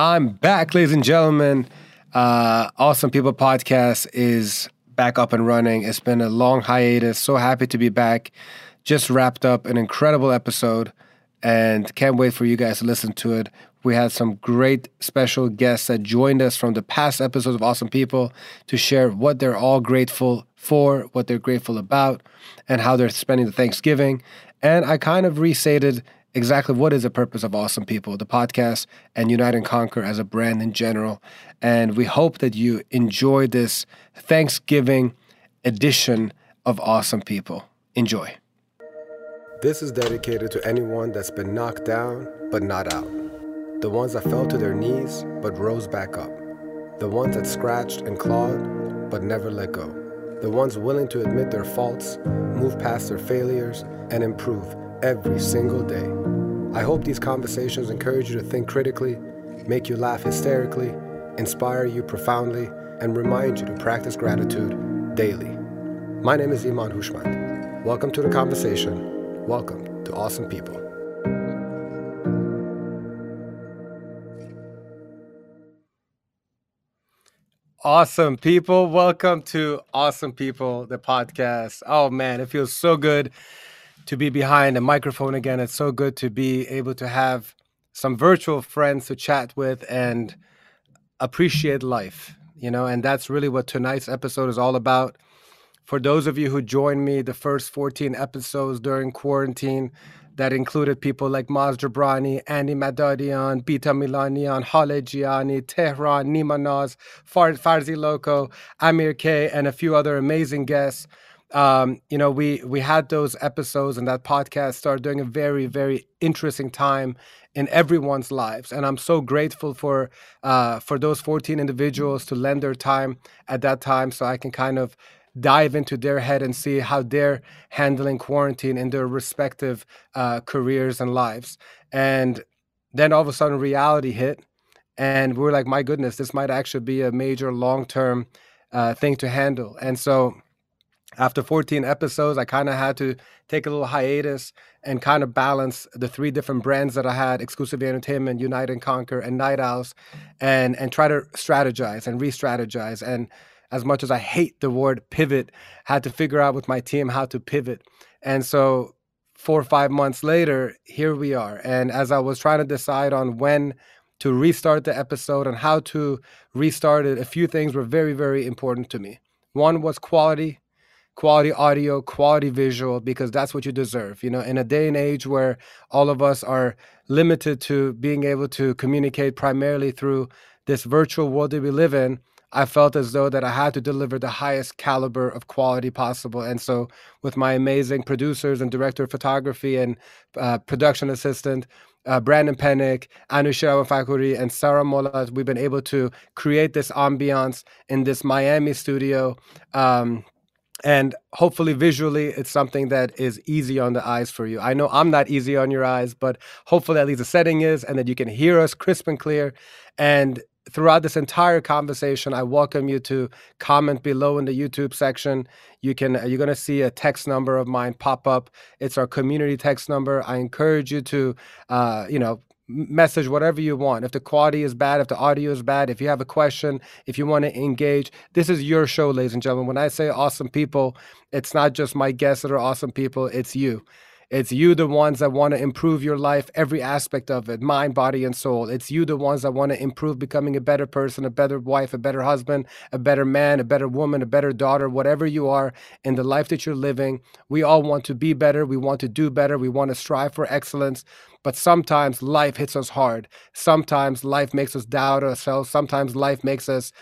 I'm back, ladies and gentlemen. Uh, awesome People Podcast is back up and running. It's been a long hiatus. So happy to be back. Just wrapped up an incredible episode and can't wait for you guys to listen to it. We had some great special guests that joined us from the past episodes of Awesome People to share what they're all grateful for, what they're grateful about, and how they're spending the Thanksgiving. And I kind of restated exactly what is the purpose of Awesome People, the podcast, and Unite and Conquer as a brand in general. And we hope that you enjoy this Thanksgiving edition of Awesome People. Enjoy. This is dedicated to anyone that's been knocked down but not out. The ones that fell to their knees but rose back up. The ones that scratched and clawed but never let go. The ones willing to admit their faults, move past their failures, and improve every single day. I hope these conversations encourage you to think critically, make you laugh hysterically, inspire you profoundly, and remind you to practice gratitude daily. My name is Iman Hushmand. Welcome to the conversation. Welcome to Awesome People. Awesome people. Welcome to Awesome People, the podcast. Oh man, it feels so good to be behind a microphone again. It's so good to be able to have some virtual friends to chat with and appreciate life, you know, and that's really what tonight's episode is all about. For those of you who joined me the first 14 episodes during quarantine, that included people like Maz Jobrani, Andy Madadian, Bita Milanian, Hale Gianni, Tehran, Nima Naz, Farzi Loco, Amir K, and a few other amazing guests um, you know, we we had those episodes and that podcast started during a very very interesting time in everyone's lives, and I'm so grateful for uh, for those 14 individuals to lend their time at that time, so I can kind of dive into their head and see how they're handling quarantine in their respective uh, careers and lives. And then all of a sudden, reality hit, and we are like, my goodness, this might actually be a major long term uh, thing to handle, and so after 14 episodes, I kind of had to take a little hiatus and kind of balance the three different brands that I had exclusive entertainment, Unite and Conquer, and Night Owls, and, and try to strategize and re strategize. And as much as I hate the word pivot, had to figure out with my team how to pivot. And so, four or five months later, here we are. And as I was trying to decide on when to restart the episode and how to restart it, a few things were very, very important to me. One was quality quality audio, quality visual, because that's what you deserve. You know, in a day and age where all of us are limited to being able to communicate primarily through this virtual world that we live in, I felt as though that I had to deliver the highest caliber of quality possible. And so, with my amazing producers and director of photography and uh, production assistant, uh, Brandon Pennick, Anu Fakuri, and Sarah Mola, we've been able to create this ambiance in this Miami studio. Um, and hopefully visually it's something that is easy on the eyes for you. I know i'm not easy on your eyes but hopefully at least the setting is and that you can hear us crisp and clear. And throughout this entire conversation i welcome you to comment below in the youtube section. You can you're going to see a text number of mine pop up. It's our community text number. I encourage you to uh, you know message whatever you want. If the quality is bad, if the audio is bad, if you have a question, if you want to engage, this is your show, ladies and gentlemen. When I say awesome people, it's not just my guests that are awesome people, it's you. It's you, the ones that want to improve your life, every aspect of it, mind, body, and soul. It's you, the ones that want to improve becoming a better person, a better wife, a better husband, a better man, a better woman, a better daughter, whatever you are in the life that you're living. We all want to be better. We want to do better. We want to strive for excellence. But sometimes life hits us hard. Sometimes life makes us doubt ourselves. Sometimes life makes us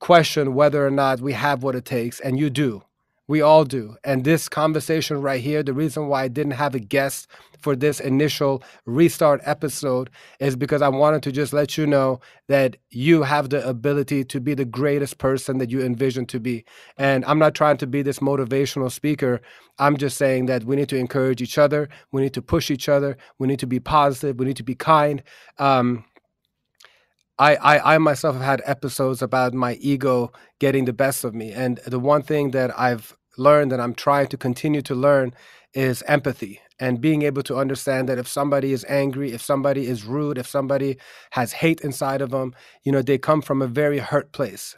question whether or not we have what it takes. And you do. We all do. And this conversation right here, the reason why I didn't have a guest for this initial restart episode is because I wanted to just let you know that you have the ability to be the greatest person that you envision to be. And I'm not trying to be this motivational speaker. I'm just saying that we need to encourage each other. We need to push each other. We need to be positive. We need to be kind. Um, I, I, I myself have had episodes about my ego getting the best of me. And the one thing that I've learned and I'm trying to continue to learn is empathy. and being able to understand that if somebody is angry, if somebody is rude, if somebody has hate inside of them, you know, they come from a very hurt place.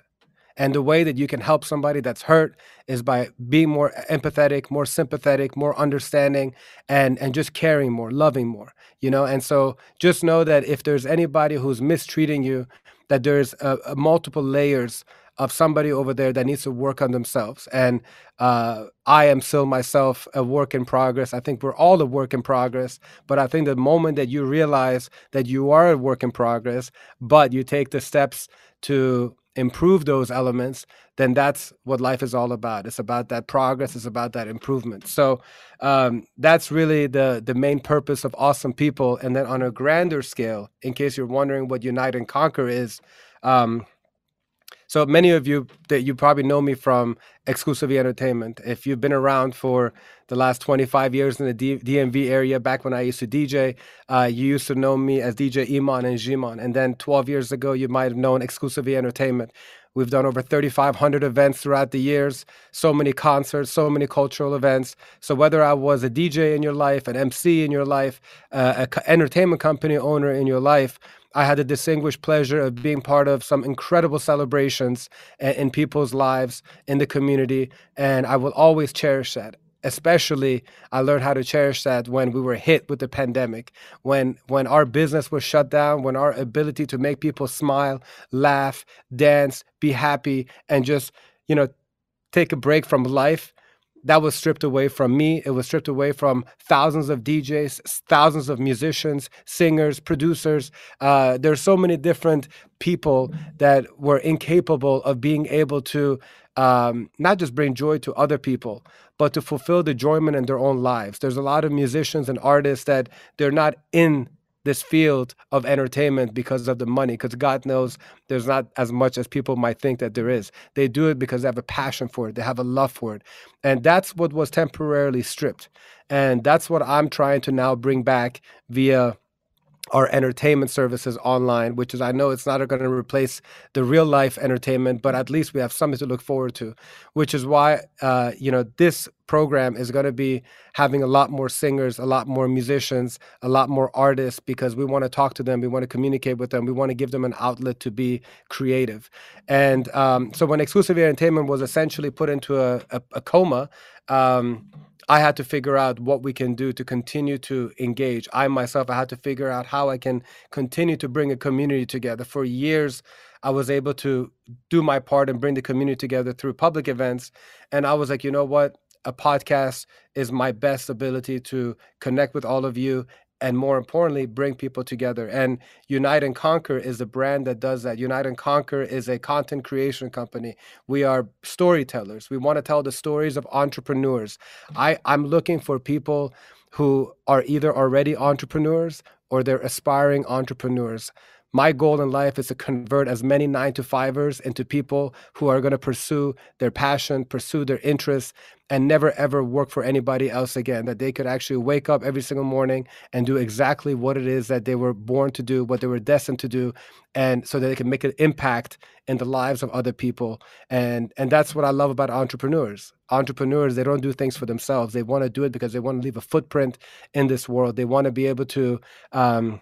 And the way that you can help somebody that's hurt is by being more empathetic, more sympathetic, more understanding, and and just caring more, loving more. You know, and so just know that if there's anybody who's mistreating you, that there's a multiple layers of somebody over there that needs to work on themselves. And uh, I am still myself a work in progress. I think we're all a work in progress. But I think the moment that you realize that you are a work in progress, but you take the steps to improve those elements, then that's what life is all about. It's about that progress. It's about that improvement. So um, that's really the the main purpose of awesome people. And then on a grander scale, in case you're wondering what Unite and Conquer is. Um, so many of you that you probably know me from Exclusive Entertainment. If you've been around for the last 25 years in the D- DMV area, back when I used to DJ, uh, you used to know me as DJ Iman and Jimon. And then 12 years ago, you might have known Exclusive Entertainment. We've done over 3,500 events throughout the years, so many concerts, so many cultural events. So whether I was a DJ in your life, an MC in your life, uh, an entertainment company owner in your life, I had the distinguished pleasure of being part of some incredible celebrations in people's lives in the community, and I will always cherish that. Especially, I learned how to cherish that when we were hit with the pandemic, when when our business was shut down, when our ability to make people smile, laugh, dance, be happy, and just you know take a break from life that was stripped away from me. It was stripped away from thousands of DJs, thousands of musicians, singers, producers. Uh, there's so many different people that were incapable of being able to um, not just bring joy to other people, but to fulfill the enjoyment in their own lives. There's a lot of musicians and artists that they're not in this field of entertainment because of the money because god knows there's not as much as people might think that there is. They do it because they have a passion for it. They have a love for it. And that's what was temporarily stripped. And that's what i'm trying to now bring back via our entertainment services online, which is I know it's not going to replace the real life entertainment, but at least we have something to look forward to. Which is why uh, you know this program is going to be having a lot more singers, a lot more musicians, a lot more artists because we want to talk to them, we want to communicate with them, we want to give them an outlet to be creative. And um, so when exclusive entertainment was essentially put into a, a, a coma. Um, I had to figure out what we can do to continue to engage. I myself, I had to figure out how I can continue to bring a community together. For years, I was able to do my part and bring the community together through public events. And I was like, you know what? A podcast is my best ability to connect with all of you and more importantly, bring people together. And Unite and Conquer is a brand that does that. Unite and Conquer is a content creation company. We are storytellers. We want to tell the stories of entrepreneurs. I, I'm looking for people who are either already entrepreneurs or they're aspiring entrepreneurs. My goal in life is to convert as many nine to fivers into people who are going to pursue their passion, pursue their interests, and never ever work for anybody else again. That they could actually wake up every single morning and do exactly what it is that they were born to do, what they were destined to do, and so that they can make an impact in the lives of other people. And and that's what I love about entrepreneurs. Entrepreneurs, they don't do things for themselves. They want to do it because they want to leave a footprint in this world. They want to be able to. Um,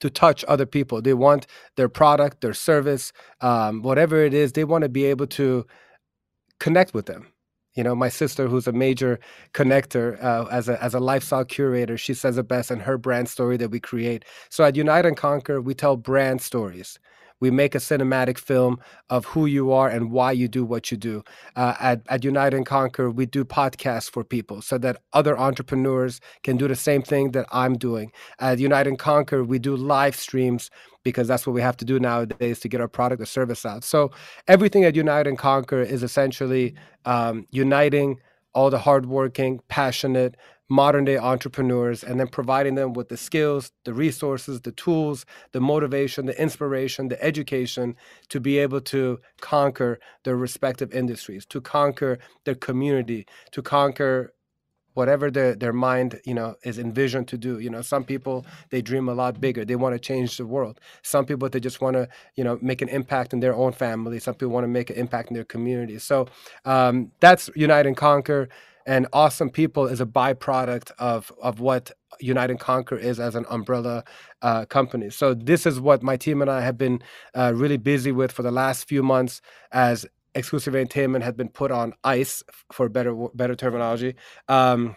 to touch other people. They want their product, their service, um, whatever it is, they want to be able to connect with them. You know, my sister, who's a major connector uh, as a as a lifestyle curator, she says it best in her brand story that we create. So at Unite and Conquer, we tell brand stories. We make a cinematic film of who you are and why you do what you do. Uh, at, at Unite and Conquer, we do podcasts for people so that other entrepreneurs can do the same thing that I'm doing. At Unite and Conquer, we do live streams because that's what we have to do nowadays to get our product or service out. So everything at Unite and Conquer is essentially um, uniting all the hardworking, passionate, modern day entrepreneurs and then providing them with the skills, the resources, the tools, the motivation, the inspiration, the education to be able to conquer their respective industries, to conquer their community, to conquer whatever their, their mind you know is envisioned to do. You know some people they dream a lot bigger. They want to change the world. Some people they just want to you know make an impact in their own family. Some people want to make an impact in their community. So um, that's unite and conquer and awesome people is a byproduct of of what Unite and Conquer is as an umbrella uh, company. So this is what my team and I have been uh, really busy with for the last few months as exclusive entertainment had been put on ice for better better terminology. Um,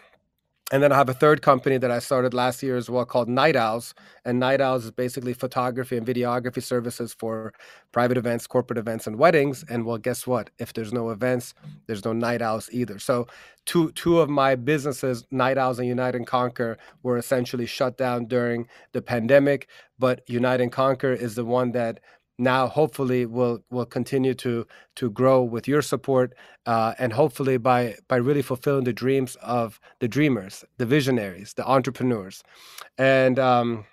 and then I have a third company that I started last year as well called Night Owls. And Night Owls is basically photography and videography services for private events, corporate events, and weddings. And well, guess what? If there's no events, there's no Night Owls either. So two two of my businesses, Night Owls and Unite and Conquer, were essentially shut down during the pandemic. But Unite and Conquer is the one that now hopefully will will continue to to grow with your support uh, and hopefully by by really fulfilling the dreams of the dreamers the visionaries the entrepreneurs. And um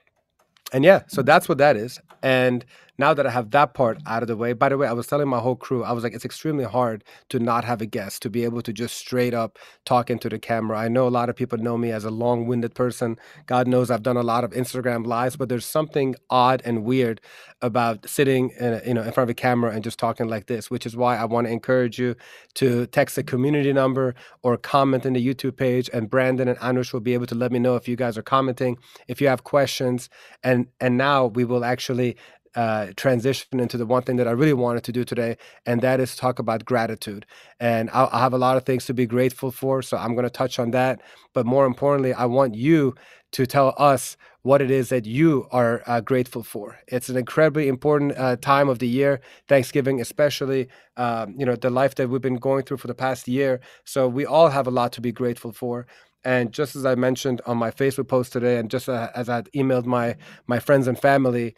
and yeah so that's what that is. And now that I have that part out of the way, by the way, I was telling my whole crew, I was like, it's extremely hard to not have a guest, to be able to just straight up talk into the camera. I know a lot of people know me as a long winded person. God knows I've done a lot of Instagram lives, but there's something odd and weird about sitting in, a, you know, in front of a camera and just talking like this, which is why I want to encourage you to text the community number or comment in the YouTube page. And Brandon and Anush will be able to let me know if you guys are commenting, if you have questions. And, and now we will actually uh, transition into the one thing that I really wanted to do today, and that is talk about gratitude. And I, I have a lot of things to be grateful for, so I'm going to touch on that. But more importantly, I want you to tell us what it is that you are uh, grateful for. It's an incredibly important uh, time of the year, Thanksgiving, especially. Um, you know the life that we've been going through for the past year. So we all have a lot to be grateful for. And just as I mentioned on my Facebook post today, and just uh, as I emailed my my friends and family,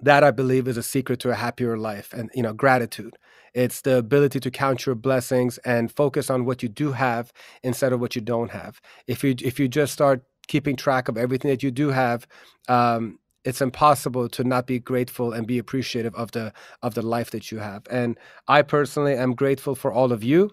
that I believe is a secret to a happier life and you know gratitude. It's the ability to count your blessings and focus on what you do have instead of what you don't have. If you if you just start keeping track of everything that you do have, um, it's impossible to not be grateful and be appreciative of the of the life that you have. And I personally am grateful for all of you.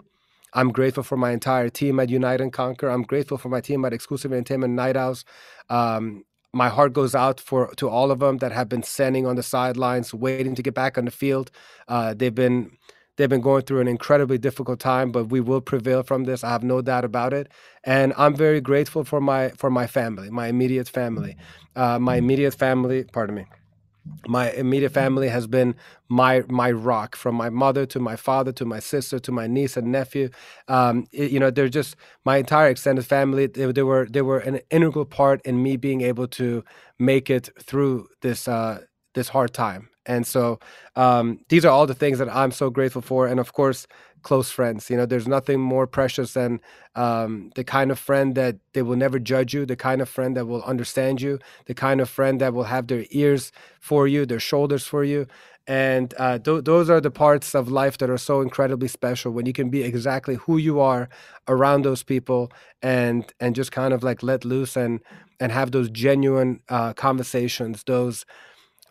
I'm grateful for my entire team at Unite and Conquer. I'm grateful for my team at Exclusive Entertainment Night Owls. Um, my heart goes out for to all of them that have been standing on the sidelines, waiting to get back on the field. Uh, they've been they've been going through an incredibly difficult time, but we will prevail from this. I have no doubt about it. And I'm very grateful for my for my family, my immediate family, uh, my immediate family. Pardon me my immediate family has been my my rock from my mother to my father to my sister to my niece and nephew. Um, it, you know they're just my entire extended family they, they, were they were an integral part in me being able to make it through this uh, this hard time. And so um, these are all the things that i'm so grateful for. And of course close friends. You know, there's nothing more precious than um, the kind of friend that they will never judge you, the kind of friend that will understand you, the kind of friend that will have their ears for you, their shoulders for you. And uh, th- those are the parts of life that are so incredibly special when you can be exactly who you are around those people and and just kind of like let loose and and have those genuine uh, conversations, those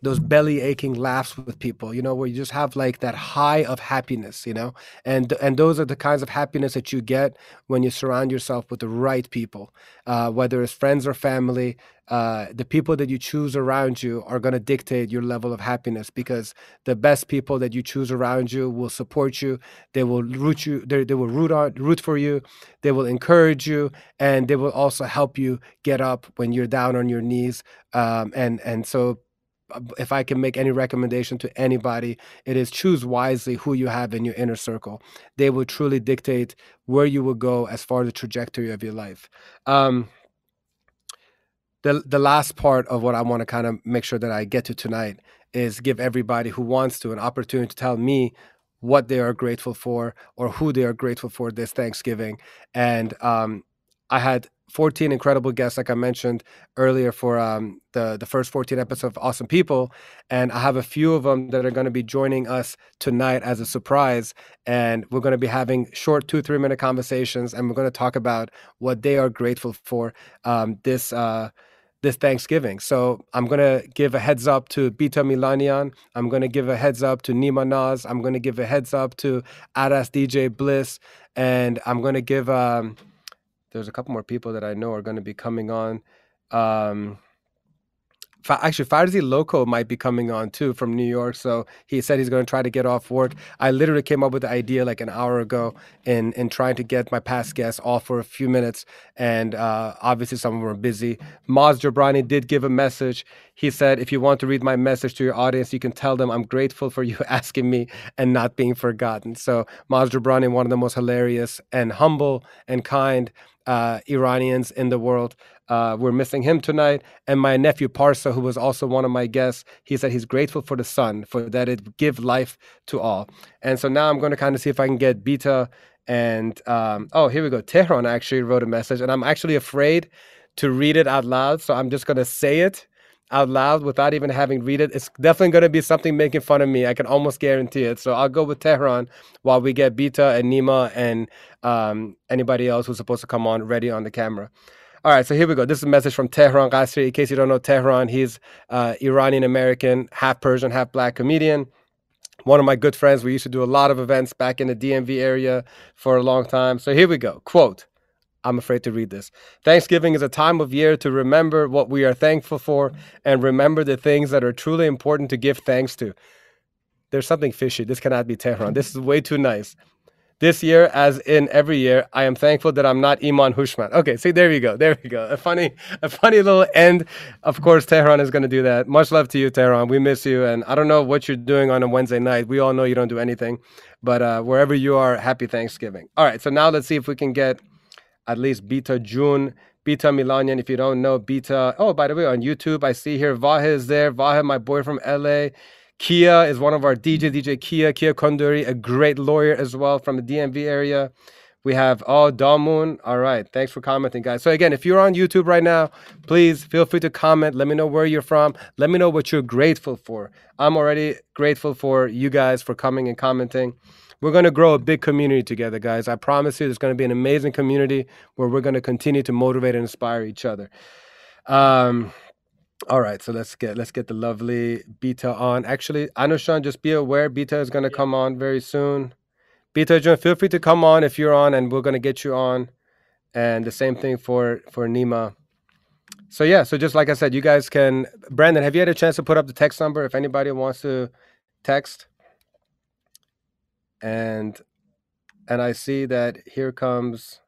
those belly aching laughs with people you know where you just have like that high of happiness you know? And and those are the kinds of happiness that you get when you surround yourself with the right people uh, whether it's friends or family uh, the people that you choose around you are going to dictate your level of happiness because the best people that you choose around you will support you they will root you they, they will root on root for you they will encourage you and they will also help you get up when you're down on your knees um, and and so if I can make any recommendation to anybody, it is choose wisely who you have in your inner circle. They will truly dictate where you will go as far as the trajectory of your life. Um, the the last part of what I want to kind of make sure that I get to tonight is give everybody who wants to an opportunity to tell me what they are grateful for or who they are grateful for this Thanksgiving. And um, I had 14 incredible guests, like I mentioned earlier, for um, the the first 14 episodes of Awesome People, and I have a few of them that are going to be joining us tonight as a surprise, and we're going to be having short two three minute conversations, and we're going to talk about what they are grateful for um, this. Uh, this Thanksgiving. So I'm gonna give a heads up to Bita Milanian. I'm gonna give a heads up to Nima Naz. I'm gonna give a heads up to Aras DJ Bliss, and I'm gonna give um, there's a couple more people that I know are going to be coming on. Um, actually Farzi Loco might be coming on too from New York. So he said he's going to try to get off work. I literally came up with the idea like an hour ago in in trying to get my past guests off for a few minutes, and uh, obviously some of them are busy. Maz Jobrani did give a message. He said, if you want to read my message to your audience, you can tell them I'm grateful for you asking me and not being forgotten. So Maz Jobrani, one of the most hilarious and humble and kind uh, Iranians in the world. Uh, we're missing him tonight. And my nephew Parsa, who was also one of my guests, he said he's grateful for the sun, for that it give life to all. And so now I'm going to kind of see if I can get Bita and um, oh, here we go. Tehran actually wrote a message, and I'm actually afraid to read it out loud, so I'm just going to say it out loud without even having read it. It's definitely going to be something making fun of me. I can almost guarantee it. So I'll go with Tehran while we get Bita and Nima and um, anybody else who's supposed to come on ready on the camera. All right, so here we go. This is a message from Tehran Ghasri. In case you don't know Tehran, he's uh, Iranian American, half Persian, half black comedian. One of my good friends. We used to do a lot of events back in the DMV area for a long time. So here we go. Quote I'm afraid to read this. Thanksgiving is a time of year to remember what we are thankful for and remember the things that are truly important to give thanks to. There's something fishy. This cannot be Tehran. This is way too nice. This year, as in every year, I am thankful that I'm not Iman Hushman. Okay, see, there you go. There we go. A funny, a funny little end. Of course, Tehran is going to do that. Much love to you, Tehran. We miss you. And I don't know what you're doing on a Wednesday night. We all know you don't do anything. But uh, wherever you are, happy Thanksgiving. All right, so now let's see if we can get at least Bita June. Bita Milanian, if you don't know, Bita. Oh, by the way, on YouTube, I see here Vahe is there. Vahe, my boy from LA. Kia is one of our DJ, DJ Kia, Kia Konduri, a great lawyer as well from the DMV area. We have oh Damun. All right, thanks for commenting, guys. So again, if you're on YouTube right now, please feel free to comment. Let me know where you're from. Let me know what you're grateful for. I'm already grateful for you guys for coming and commenting. We're going to grow a big community together, guys. I promise you, there's going to be an amazing community where we're going to continue to motivate and inspire each other. Um, all right, so let's get let's get the lovely Bita on. Actually, Anushan, just be aware Bita is going to come on very soon. Bita, John, feel free to come on if you're on, and we're going to get you on. And the same thing for for Nima. So yeah, so just like I said, you guys can. Brandon, have you had a chance to put up the text number if anybody wants to text? And and I see that here comes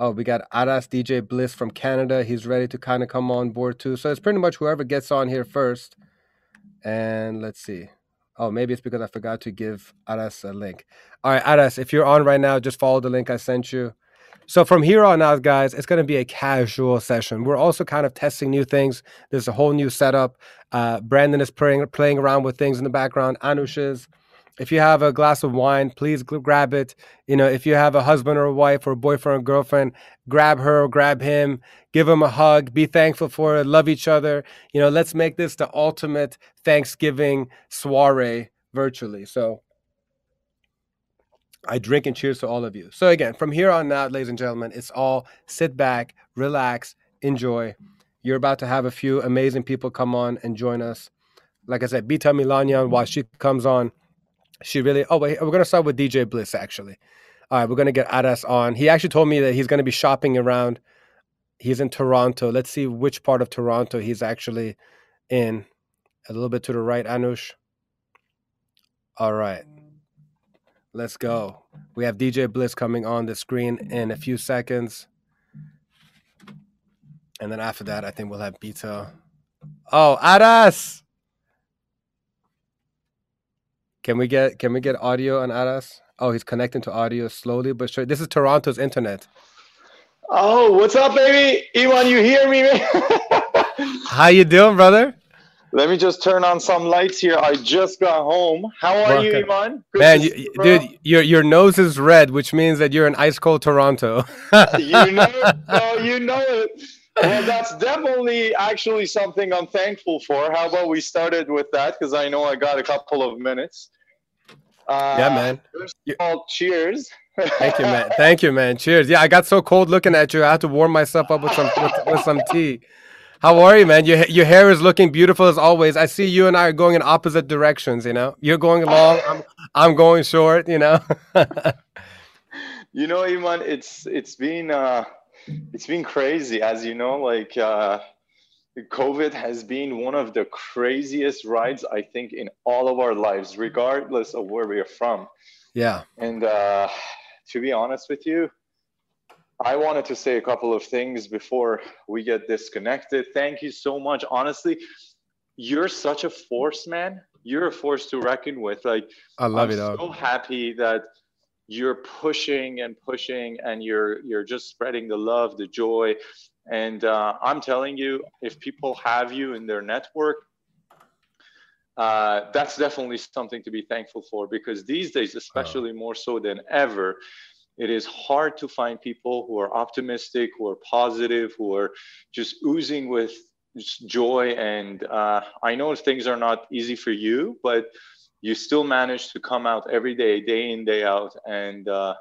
Oh, we got Aras DJ Bliss from Canada. He's ready to kind of come on board too. So it's pretty much whoever gets on here first. And let's see. Oh, maybe it's because I forgot to give Aras a link. All right, Aras, if you're on right now, just follow the link I sent you. So from here on out, guys, it's going to be a casual session. We're also kind of testing new things. There's a whole new setup. Uh, Brandon is playing playing around with things in the background. Anush is if you have a glass of wine, please grab it. You know, if you have a husband or a wife or a boyfriend or girlfriend, grab her or grab him, give him a hug, be thankful for it, love each other. You know, let's make this the ultimate Thanksgiving soiree virtually. So I drink and cheers to all of you. So again, from here on out, ladies and gentlemen, it's all sit back, relax, enjoy. You're about to have a few amazing people come on and join us. Like I said, Bita Milanian, while she comes on, she really. Oh wait, we're gonna start with DJ Bliss actually. All right, we're gonna get Aras on. He actually told me that he's gonna be shopping around. He's in Toronto. Let's see which part of Toronto he's actually in. A little bit to the right, Anush. All right. Let's go. We have DJ Bliss coming on the screen in a few seconds. And then after that, I think we'll have Bita. Oh, Aras! Can we get can we get audio on Aras? Oh, he's connecting to audio slowly but sure. This is Toronto's internet. Oh, what's up, baby? Iman, you hear me, man? How you doing, brother? Let me just turn on some lights here. I just got home. How are Welcome. you, Iman? Good Man, you, dude, your your nose is red, which means that you're in ice cold Toronto. you know, oh, you know it. Well, that's definitely actually something I'm thankful for. How about we started with that? Because I know I got a couple of minutes. Uh, yeah, man. All cheers. Thank you, man. Thank you, man. Cheers. Yeah, I got so cold looking at you. I had to warm myself up with some with, with some tea. How are you, man? Your your hair is looking beautiful as always. I see you and I are going in opposite directions. You know, you're going long. I'm I'm going short. You know. you know, Iman, it's it's been uh, it's been crazy, as you know. Like uh, COVID has been one of the craziest rides, I think, in all of our lives, regardless of where we are from. Yeah. And uh, to be honest with you, I wanted to say a couple of things before we get disconnected. Thank you so much. Honestly, you're such a force, man. You're a force to reckon with. Like, I love it. I'm so happy that you're pushing and pushing, and you're you're just spreading the love, the joy, and uh, I'm telling you, if people have you in their network, uh, that's definitely something to be thankful for because these days, especially more so than ever, it is hard to find people who are optimistic, who are positive, who are just oozing with joy. And uh, I know things are not easy for you, but you still manage to come out every day, day in, day out. And uh,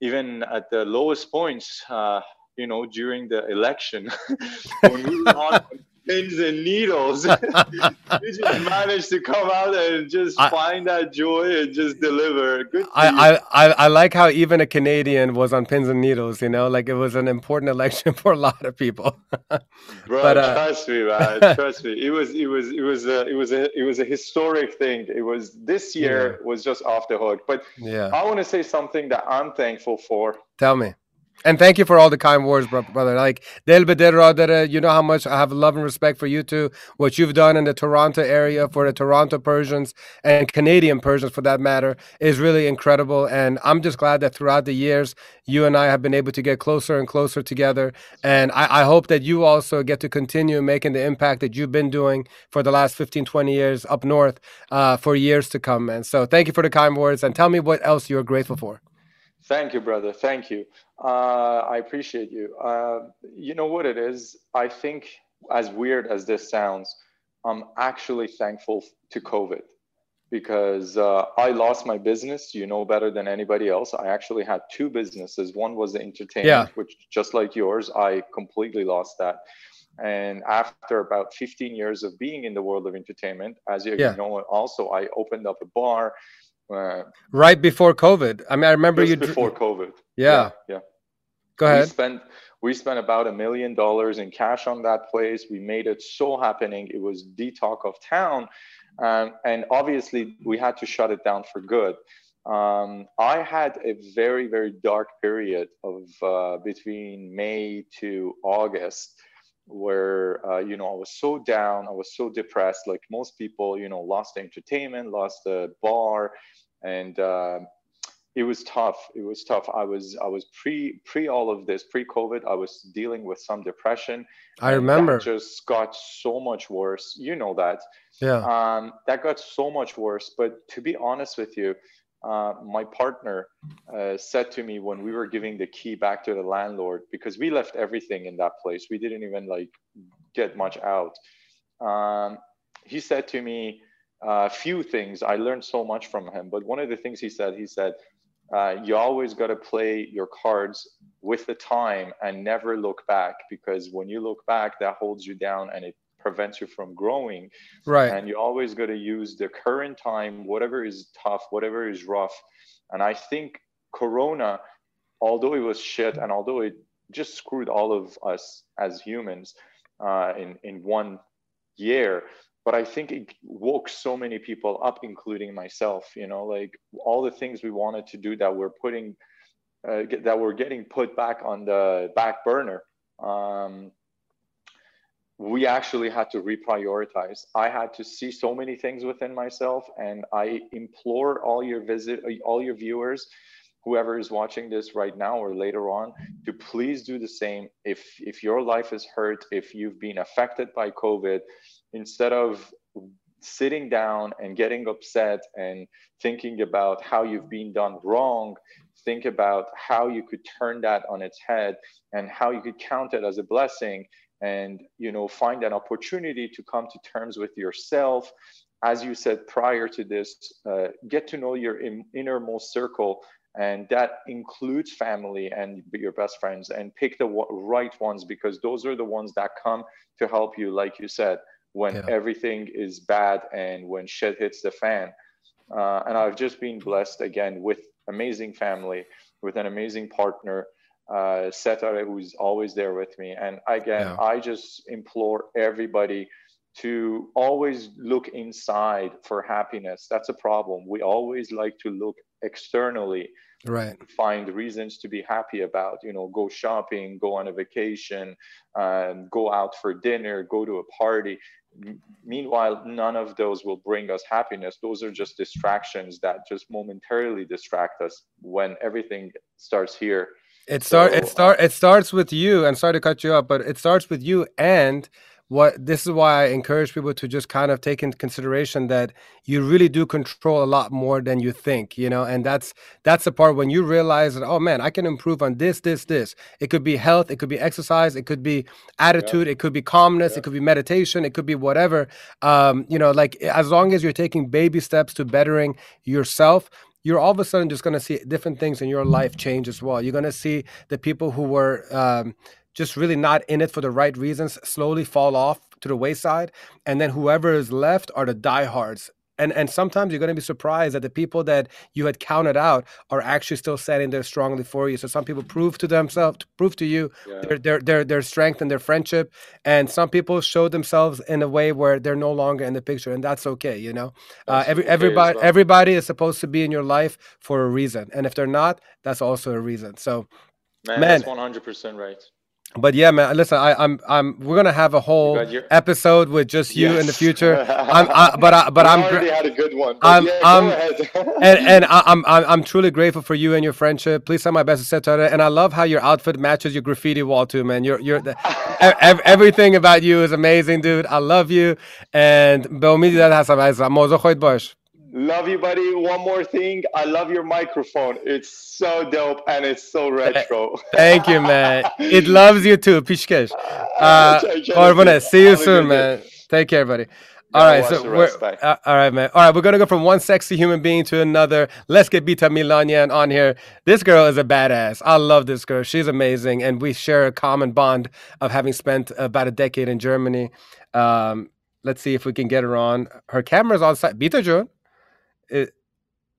even at the lowest points, uh, you know, during the election, when we were on pins and needles, you just managed to come out and just I, find that joy and just deliver. Good. I, I, I like how even a Canadian was on pins and needles. You know, like it was an important election for a lot of people. Bro, but, uh, trust me, man. trust me. It was it was it was a it was a it was a historic thing. It was this year yeah. was just off the hook. But yeah, I want to say something that I'm thankful for. Tell me. And thank you for all the kind words, brother. Like Del you know how much I have love and respect for you too. What you've done in the Toronto area for the Toronto Persians and Canadian Persians, for that matter, is really incredible. And I'm just glad that throughout the years, you and I have been able to get closer and closer together. And I, I hope that you also get to continue making the impact that you've been doing for the last 15, 20 years up north uh, for years to come, man. So thank you for the kind words. And tell me what else you're grateful for. Thank you, brother. Thank you. Uh, I appreciate you. Uh, you know what it is? I think, as weird as this sounds, I'm actually thankful to COVID because uh, I lost my business. You know better than anybody else. I actually had two businesses. One was the entertainment, yeah. which just like yours, I completely lost that. And after about 15 years of being in the world of entertainment, as you yeah. know, also I opened up a bar uh, right before COVID. I mean, I remember you before COVID. Yeah. yeah, yeah. Go ahead. We spent we spent about a million dollars in cash on that place. We made it so happening. It was the talk of town, um, and obviously we had to shut it down for good. Um, I had a very very dark period of uh, between May to August where uh, you know I was so down, I was so depressed. Like most people, you know, lost the entertainment, lost the bar, and uh, it was tough. It was tough. I was I was pre pre all of this pre COVID. I was dealing with some depression. I remember. just got so much worse. You know that. Yeah. Um, that got so much worse. But to be honest with you, uh, my partner uh, said to me when we were giving the key back to the landlord because we left everything in that place. We didn't even like get much out. Um, he said to me a uh, few things. I learned so much from him but one of the things he said he said uh, you always got to play your cards with the time and never look back because when you look back that holds you down and it prevents you from growing. Right. And you always got to use the current time, whatever is tough, whatever is rough. And I think Corona, although it was shit and although it just screwed all of us as humans uh, in, in one year, but I think it woke so many people up, including myself, you know, like all the things we wanted to do that we're putting, uh, that we're getting put back on the back burner. Um, we actually had to reprioritize. I had to see so many things within myself, and I implore all your visit, all your viewers, whoever is watching this right now or later on, to please do the same. If if your life is hurt, if you've been affected by COVID, instead of sitting down and getting upset and thinking about how you've been done wrong think about how you could turn that on its head and how you could count it as a blessing and you know find an opportunity to come to terms with yourself as you said prior to this uh, get to know your in, innermost circle and that includes family and your best friends and pick the right ones because those are the ones that come to help you like you said when yeah. everything is bad and when shit hits the fan uh, and i've just been blessed again with amazing family with an amazing partner uh, Setare, who's always there with me. And again, yeah. I just implore everybody to always look inside for happiness. That's a problem. We always like to look externally, right? Find reasons to be happy about. You know, go shopping, go on a vacation, um, go out for dinner, go to a party. meanwhile, none of those will bring us happiness. Those are just distractions that just momentarily distract us when everything starts here. It start so, it start it starts with you. And sorry to cut you up, but it starts with you and what this is why I encourage people to just kind of take into consideration that you really do control a lot more than you think, you know, and that's that's the part when you realize that oh man, I can improve on this, this, this. It could be health, it could be exercise, it could be attitude, yeah. it could be calmness, yeah. it could be meditation, it could be whatever. Um, you know, like as long as you're taking baby steps to bettering yourself, you're all of a sudden just going to see different things in your life change as well. You're going to see the people who were um, just really not in it for the right reasons slowly fall off to the wayside and then whoever is left are the diehards and and sometimes you're going to be surprised that the people that you had counted out are actually still standing there strongly for you. So some people prove to themselves prove to you yeah. their, their their their strength and their friendship and some people show themselves in a way where they're no longer in the picture and that's okay you know? Uh, every okay everybody well. everybody is supposed to be in your life for a reason and if they're not that's also a reason. So man, man. that's 100% right but yeah, man. Listen, I, am I'm, I'm. We're gonna have a whole episode with just you yes. in the future. I'm, I, but I, but I'm. Already had a good one. I'm, yeah, I'm, and and I, I'm, I'm, I'm truly grateful for you and your friendship. Please send my best to Setara. And I love how your outfit matches your graffiti wall too, man. You're, you're, the, everything about you is amazing, dude. I love you. And به امید دیدن هستم موضوع خودت باش. Love you, buddy. One more thing. I love your microphone. It's so dope and it's so retro. Thank you, man. it loves you too. Pishkesh. Uh, see you soon, man. Take care, buddy. All right, so we're uh, all right, man. All right, we're gonna go from one sexy human being to another. Let's get Bita Milanian on here. This girl is a badass. I love this girl. She's amazing, and we share a common bond of having spent about a decade in Germany. Um, let's see if we can get her on. Her camera's on site. Bita June it,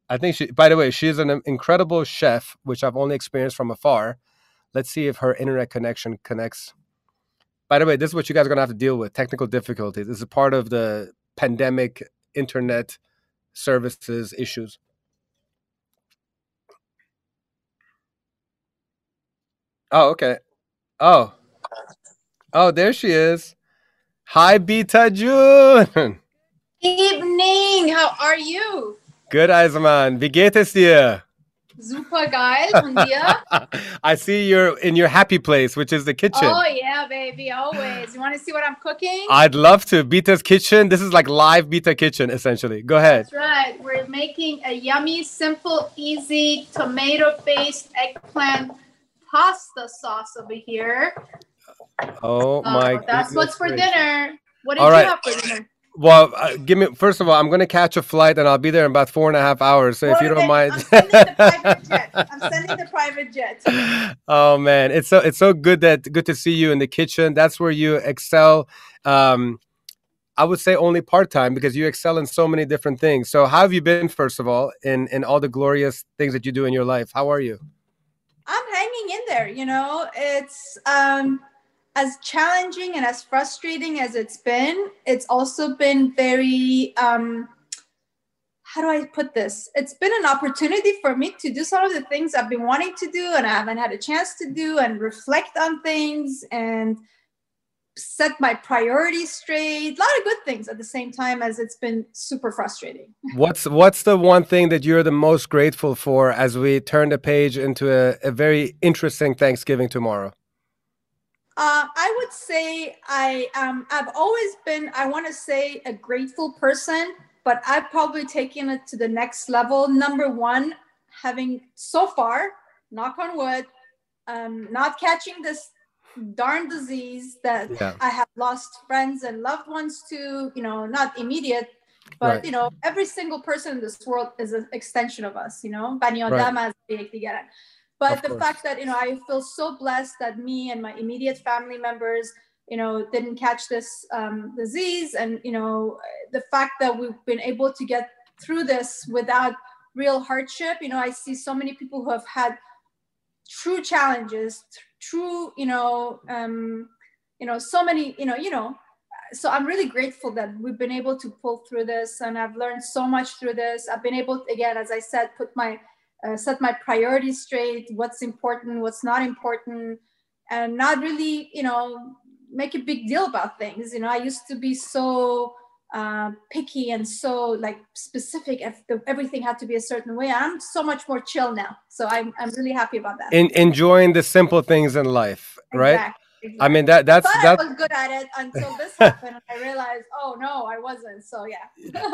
I think she. By the way, she's an incredible chef, which I've only experienced from afar. Let's see if her internet connection connects. By the way, this is what you guys are gonna have to deal with: technical difficulties. This is part of the pandemic internet services issues. Oh, okay. Oh, oh, there she is. Hi, Bita June. Evening. How are you? Good, Eisenman. Wie geht es dir? Super geil. Und dir? I see you're in your happy place, which is the kitchen. Oh, yeah, baby. Always. You want to see what I'm cooking? I'd love to. Bita's kitchen. This is like live Bita kitchen, essentially. Go ahead. That's right. We're making a yummy, simple, easy tomato based eggplant pasta sauce over here. Oh, oh my That's what's for dinner. What did All you right. have for dinner? Well, uh, give me first of all, I'm going to catch a flight and I'll be there in about four and a half hours. So if you don't mind, I'm sending the private jet. I'm sending the private jet. Oh man, it's so it's so good that good to see you in the kitchen. That's where you excel. Um, I would say only part time because you excel in so many different things. So how have you been, first of all, in in all the glorious things that you do in your life? How are you? I'm hanging in there. You know, it's um as challenging and as frustrating as it's been, it's also been very um, how do I put this? It's been an opportunity for me to do some of the things I've been wanting to do and I haven't had a chance to do and reflect on things and set my priorities straight. A lot of good things at the same time as it's been super frustrating. What's what's the one thing that you're the most grateful for as we turn the page into a, a very interesting Thanksgiving tomorrow? Uh, I would say I um, I've always been I want to say a grateful person, but I've probably taken it to the next level. Number one, having so far, knock on wood, um, not catching this darn disease that yeah. I have lost friends and loved ones to. You know, not immediate, but right. you know, every single person in this world is an extension of us. You know, right. But of the course. fact that, you know, I feel so blessed that me and my immediate family members, you know, didn't catch this um, disease. And, you know, the fact that we've been able to get through this without real hardship. You know, I see so many people who have had true challenges, true, you know, um, you know, so many, you know, you know. So I'm really grateful that we've been able to pull through this, and I've learned so much through this. I've been able, to, again, as I said, put my uh, set my priorities straight. What's important, what's not important, and not really, you know, make a big deal about things. You know, I used to be so uh, picky and so like specific if the, everything had to be a certain way i'm so much more chill now so i'm, I'm really happy about that In, enjoying the simple things in life right Exactly, i mean that that's but that's I was good at it until this happened. and I realized, oh no, I wasn't. So yeah.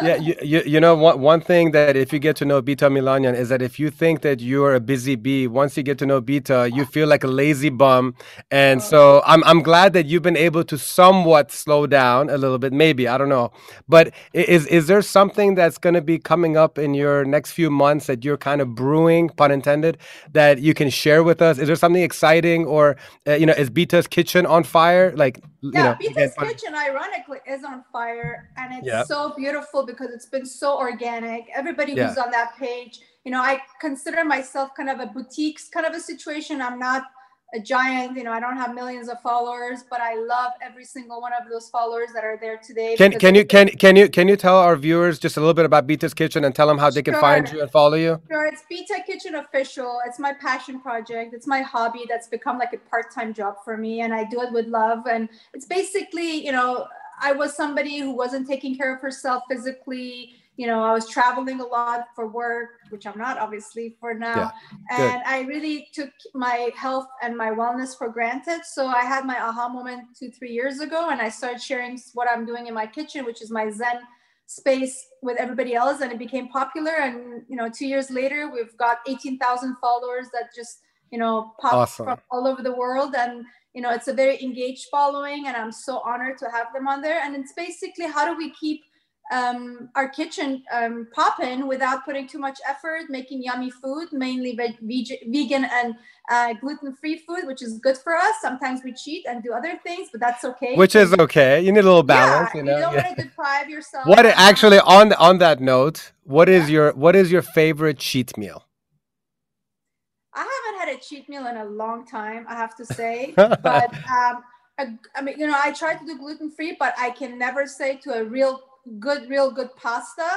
yeah you, you, you know one, one thing that if you get to know Bita Milanian is that if you think that you're a busy bee once you get to know beta you feel like a lazy bum and Oh. so I'm, I'm glad that you've been able to somewhat slow down a little bit maybe i don't know but is is there something that's going to be coming up in your next few months that you're kind of brewing pun intended that you can share with us is there something exciting or uh, you know is Bita's kitchen on fire like you yeah, know Pizza's again, Kitchen ironically is on fire and it's Yep. so beautiful because it's been so organic. Everybody Yeah. who's on that page, you know, I consider myself kind of a boutiques kind of a situation. I'm not a giant, you know, I don't have millions of followers, but I love every single one of those followers that are there today. Can can you can can you can you tell our viewers just a little bit about Bita's Kitchen and tell them how they can find you and follow you? Sure, it's Beta Kitchen official. It's my passion project. It's my hobby that's become like a part-time job for me, and I do it with love. And it's basically, you know, I was somebody who wasn't taking care of herself physically. You know, I was traveling a lot for work, which I'm not obviously for now. good. And I really took my health and my wellness for granted. So I had my aha moment two, three years ago, and I started sharing what I'm doing in my kitchen, which is my Zen space with everybody else and it became popular and you know two years later we've got 18000 followers that just you know pop Awesome. from all over the world and you know it's a very engaged following and i'm so honored to have them on there and it's basically how do we keep um, our kitchen um, popping without putting too much effort making yummy food mainly veg- veg- vegan and uh, gluten-free food which is good for us sometimes we cheat and do other things but that's okay Which is okay. You need a little balance, yeah, you know. don't Yeah. want to deprive yourself What actually on on that note, what is your what is your favorite cheat meal? I haven't had a cheat meal in a long time, I have to say. but um, I, I mean, you know, I try to do gluten free, but I can never say to a real good, real good pasta.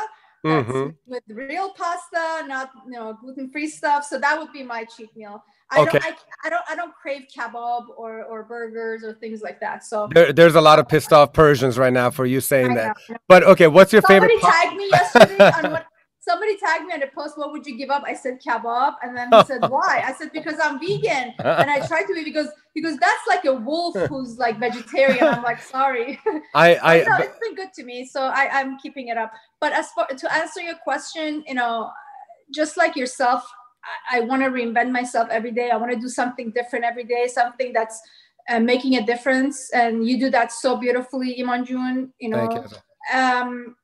Mhm. with real pasta, not you know gluten free stuff. So that would be my cheat meal. I Okay. don't, I, I don't, I don't crave kebab or or burgers or things like that. So There, there's a lot of pissed off Persians right now for you I saying know. that. But okay, what's your Somebody favorite? pa- tagged me yesterday on what somebody tagged me on a post, what would you give up? I said kebab. And then he said, Why? I said, Because I'm vegan. And I tried to be because because that's like a wolf who's like vegetarian. I'm like, sorry. I I no, it's been good to me. So I, I'm keeping it up. But as far to answer your question, you know, just like yourself, I, I want to reinvent myself every day. I want to do something different every day, something that's uh, making a difference. And you do that so beautifully, Iman June. You know, you. um,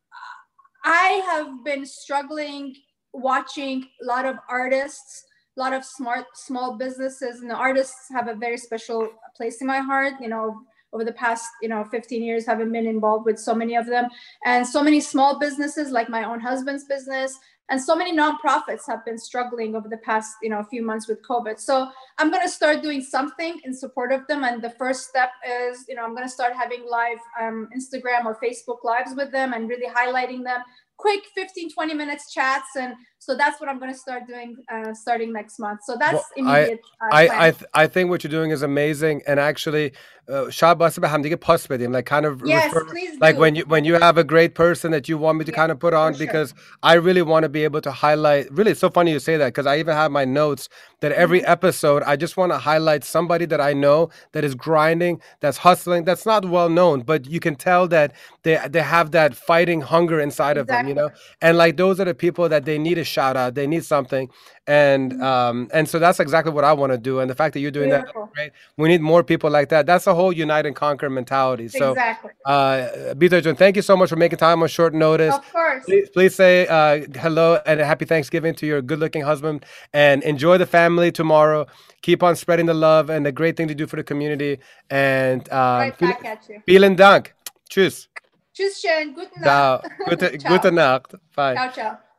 I have been struggling watching a lot of artists, a lot of smart small businesses, and the artists have a very special place in my heart. You know, over the past you know 15 years, having been involved with so many of them, and so many small businesses like my own husband's business. And so many nonprofits have been struggling over the past, you know, a few months with COVID. So I'm going to start doing something in support of them. And the first step is, you know, I'm going to start having live um, Instagram or Facebook lives with them and really highlighting them. Quick 15, 20 minutes chats. And so that's what I'm going to start doing uh, starting next month. So that's well, immediate. Uh, I I, th- I think what you're doing is amazing, and actually, shab uh, ham dige post with him, like kind of yes, refer, please like do. when you when you have a great person that you want me to yeah, kind of put on because sure. I really want to be able to highlight. Really, it's so funny you say that because I even have my notes that every mm-hmm. episode I just want to highlight somebody that I know that is grinding, that's hustling, that's not well known, but you can tell that they they have that fighting hunger inside exactly. of them, you know, and like those are the people that they need to shout out they need something and Mhm. um and so that's exactly what I want to do and the fact that you're doing that Beautiful. great we need more people like that that's a whole unite and conquer mentality so exactly. uh Bita Jun, thank you so much for making time on short notice Of course. please, please say uh hello and a happy thanksgiving to your good looking husband and enjoy the family tomorrow keep on spreading the love and the great thing to do for the community and um right vielen- back at you. vielen dank tschüss Tschüss, schön. Guten ciao Nacht. gute Ciao. gute nacht bye Ciao, ciao.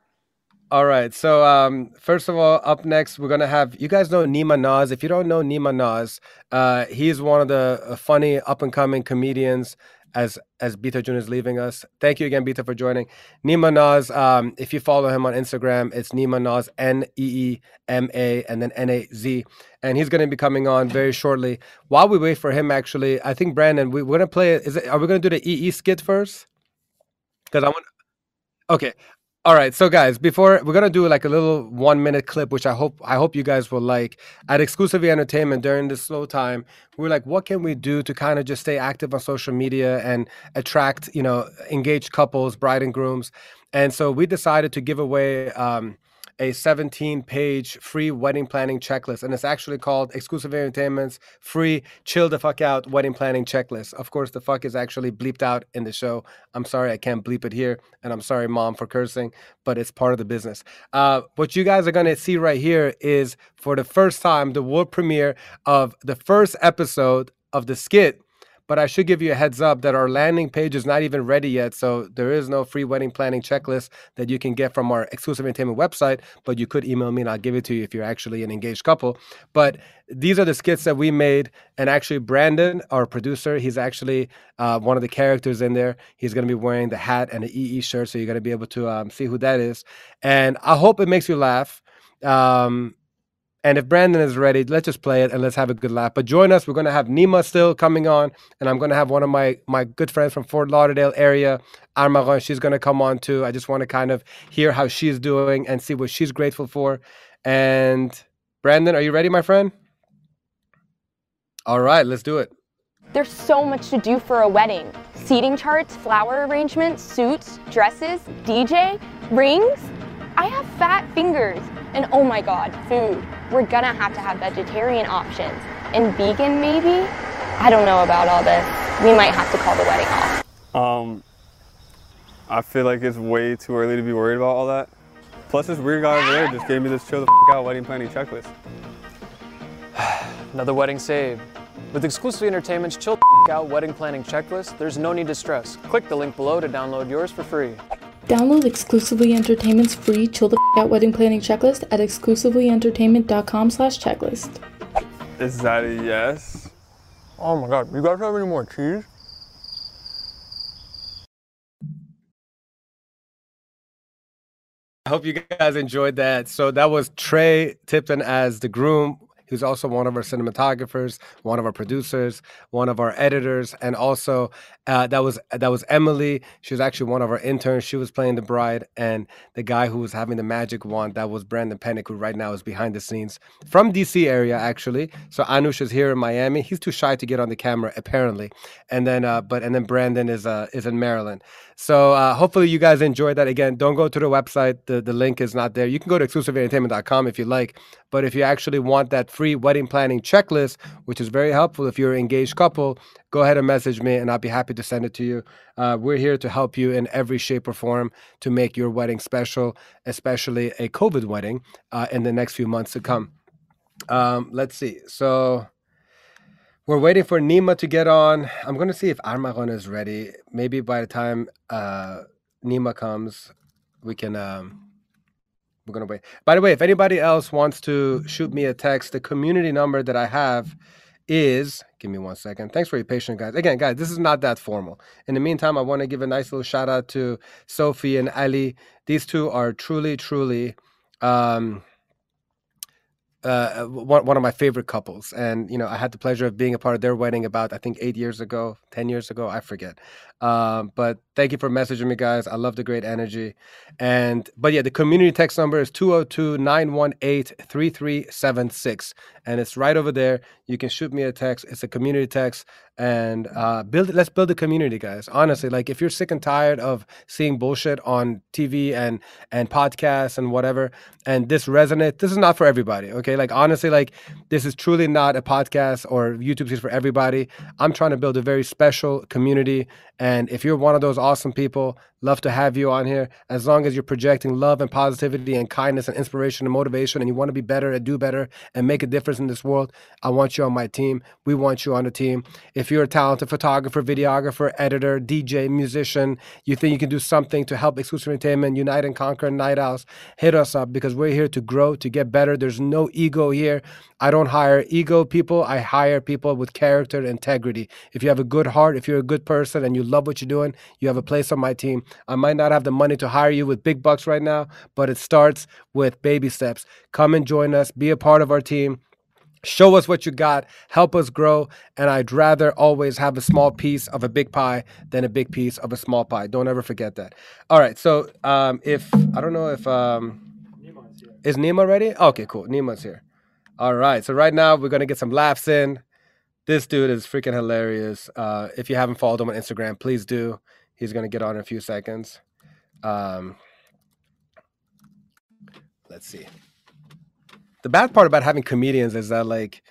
All right. So um, first of all, up next, we're gonna have you guys know Nima Naz. If you don't know Nima Naz, uh, he's one of the uh, funny up and coming comedians. As as Bita Jun is leaving us, thank you again, Bita, for joining. Nima Naz. Um, if you follow him on Instagram, it's Nima Naz, N E E M A, and then N A Z, and he's to be coming on very shortly. While we wait for him, actually, I think Brandon, we, we're gonna play. Is it? Are we gonna do the E E skit first? Because I want. Okay, all right, so guys, before we're gonna do like a little one minute clip, which I hope I hope you guys will like. At Exclusively Entertainment during this slow time, we are like, what can we do to kind of just stay active on social media and attract, you know, engaged couples, bride and grooms, and so we decided to give away. Um, a 17 page free wedding planning checklist. And it's actually called Exclusive Entertainment's free chill the fuck out wedding planning checklist. Of course, the fuck is actually bleeped out in the show. I'm sorry I can't bleep it here. And I'm sorry, mom, for cursing, but it's part of the business. Uh, what you guys are going to see right here is for the first time the world premiere of the first episode of the skit but I should give you a heads up that our landing page is not even ready yet. So there is no free wedding planning checklist that you can get from our exclusive entertainment website. But you could email me and I'll give it to you if you're actually an engaged couple. But these are the skits that we made. And actually, Brandon, our producer, he's actually uh, one of the characters in there. He's going to be wearing the hat and the EE shirt. So you're going to be able to um, see who that is. And I hope it makes you laugh. Um, and if Brandon is ready, let's just play it and let's have a good laugh. But join us. We're going to have Nima still coming on, and I'm going to have one of my my good friends from Fort Lauderdale area, Armagon. She's going to come on too. I just want to kind of hear how she's doing and see what she's grateful for. And Brandon, are you ready, my friend? All right, let's do it. There's so much to do for a wedding. Seating charts, flower arrangements, suits, dresses, DJ, rings. I have fat fingers. And oh my god, food. We're gonna have to have vegetarian options. And vegan, maybe? I don't know about all this. We might have to call the wedding off. Um, I feel like it's way too early to be worried about all that. Plus, this weird guy over there just gave me this chill the f out wedding planning checklist. Another wedding saved. With Exclusively Entertainment's Chill the Out Wedding Planning Checklist, there's no need to stress. Click the link below to download yours for free. Download Exclusively Entertainment's free Chill the F Out Wedding Planning Checklist at exclusivelyentertainment.com slash checklist. Is that a yes? Oh my god, you guys have any more cheese? I hope you guys enjoyed that. So that was Trey Tipton as the groom He's also one of our cinematographers, one of our producers, one of our editors, and also uh, that was that was Emily. She was actually one of our interns. She was playing the bride, and the guy who was having the magic wand that was Brandon Pennick, who right now is behind the scenes from DC area actually. So Anush is here in Miami. He's too shy to get on the camera apparently, and then uh, but and then Brandon is uh, is in Maryland. So uh, hopefully you guys enjoyed that. Again, don't go to the website. The the link is not there. You can go to exclusiveentertainment.com if you like, but if you actually want that free wedding planning checklist, which is very helpful if you're an engaged couple, go ahead and message me and I'll be happy to send it to you. Uh, we're here to help you in every shape or form to make your wedding special, especially a COVID wedding uh, in the next few months to come. Um, let's see. So we're waiting for Nima to get on. I'm going to see if Armagon is ready. Maybe by the time uh, Nima comes, we can. Um, we're gonna wait. By the way, if anybody else wants to shoot me a text, the community number that I have is give me one second. Thanks for your patience, guys. Again, guys, this is not that formal. In the meantime, I want to give a nice little shout out to Sophie and Ali. These two are truly, truly um, uh, one, one of my favorite couples. And, you know, I had the pleasure of being a part of their wedding about, I think, eight years ago, 10 years ago, I forget. Um, but thank you for messaging me, guys. I love the great energy. And, but yeah, the community text number is 202 918 3376. And it's right over there. You can shoot me a text. It's a community text and uh, build let's build a community guys honestly like if you're sick and tired of seeing bullshit on tv and and podcasts and whatever and this resonates this is not for everybody okay like honestly like this is truly not a podcast or youtube series for everybody i'm trying to build a very special community and And if you're one of those awesome people, love to have you on here. As long as you're projecting love and positivity and kindness and inspiration and motivation, and you want to be better and do better and make a difference in this world, I want you on my team. We want you on the team. If you're a talented photographer, videographer, editor, DJ, musician, you think you can do something to help Exclusive Entertainment, Unite and Conquer Night Owls, hit us up because we're here to grow, to get better. There's no ego here. I don't hire ego people. I hire people with character and integrity. If you have a good heart, if you're a good person and you love what you're doing, you have a place on my team. I might not have the money to hire you with big bucks right now, but it starts with baby steps. Come and join us, be a part of our team. Show us what you got, help us grow, and I'd rather always have a small piece of a big pie than a big piece of a small pie. Don't ever forget that. All right, so um, if I don't know if um, is Nima ready? Okay, cool. Nima's here. All right, so right now we're gonna get some laughs in. This dude is freaking hilarious. Uh, if you haven't followed him on Instagram, please do. He's gonna get on in a few seconds. Um, let's see. The bad part about having comedians is that like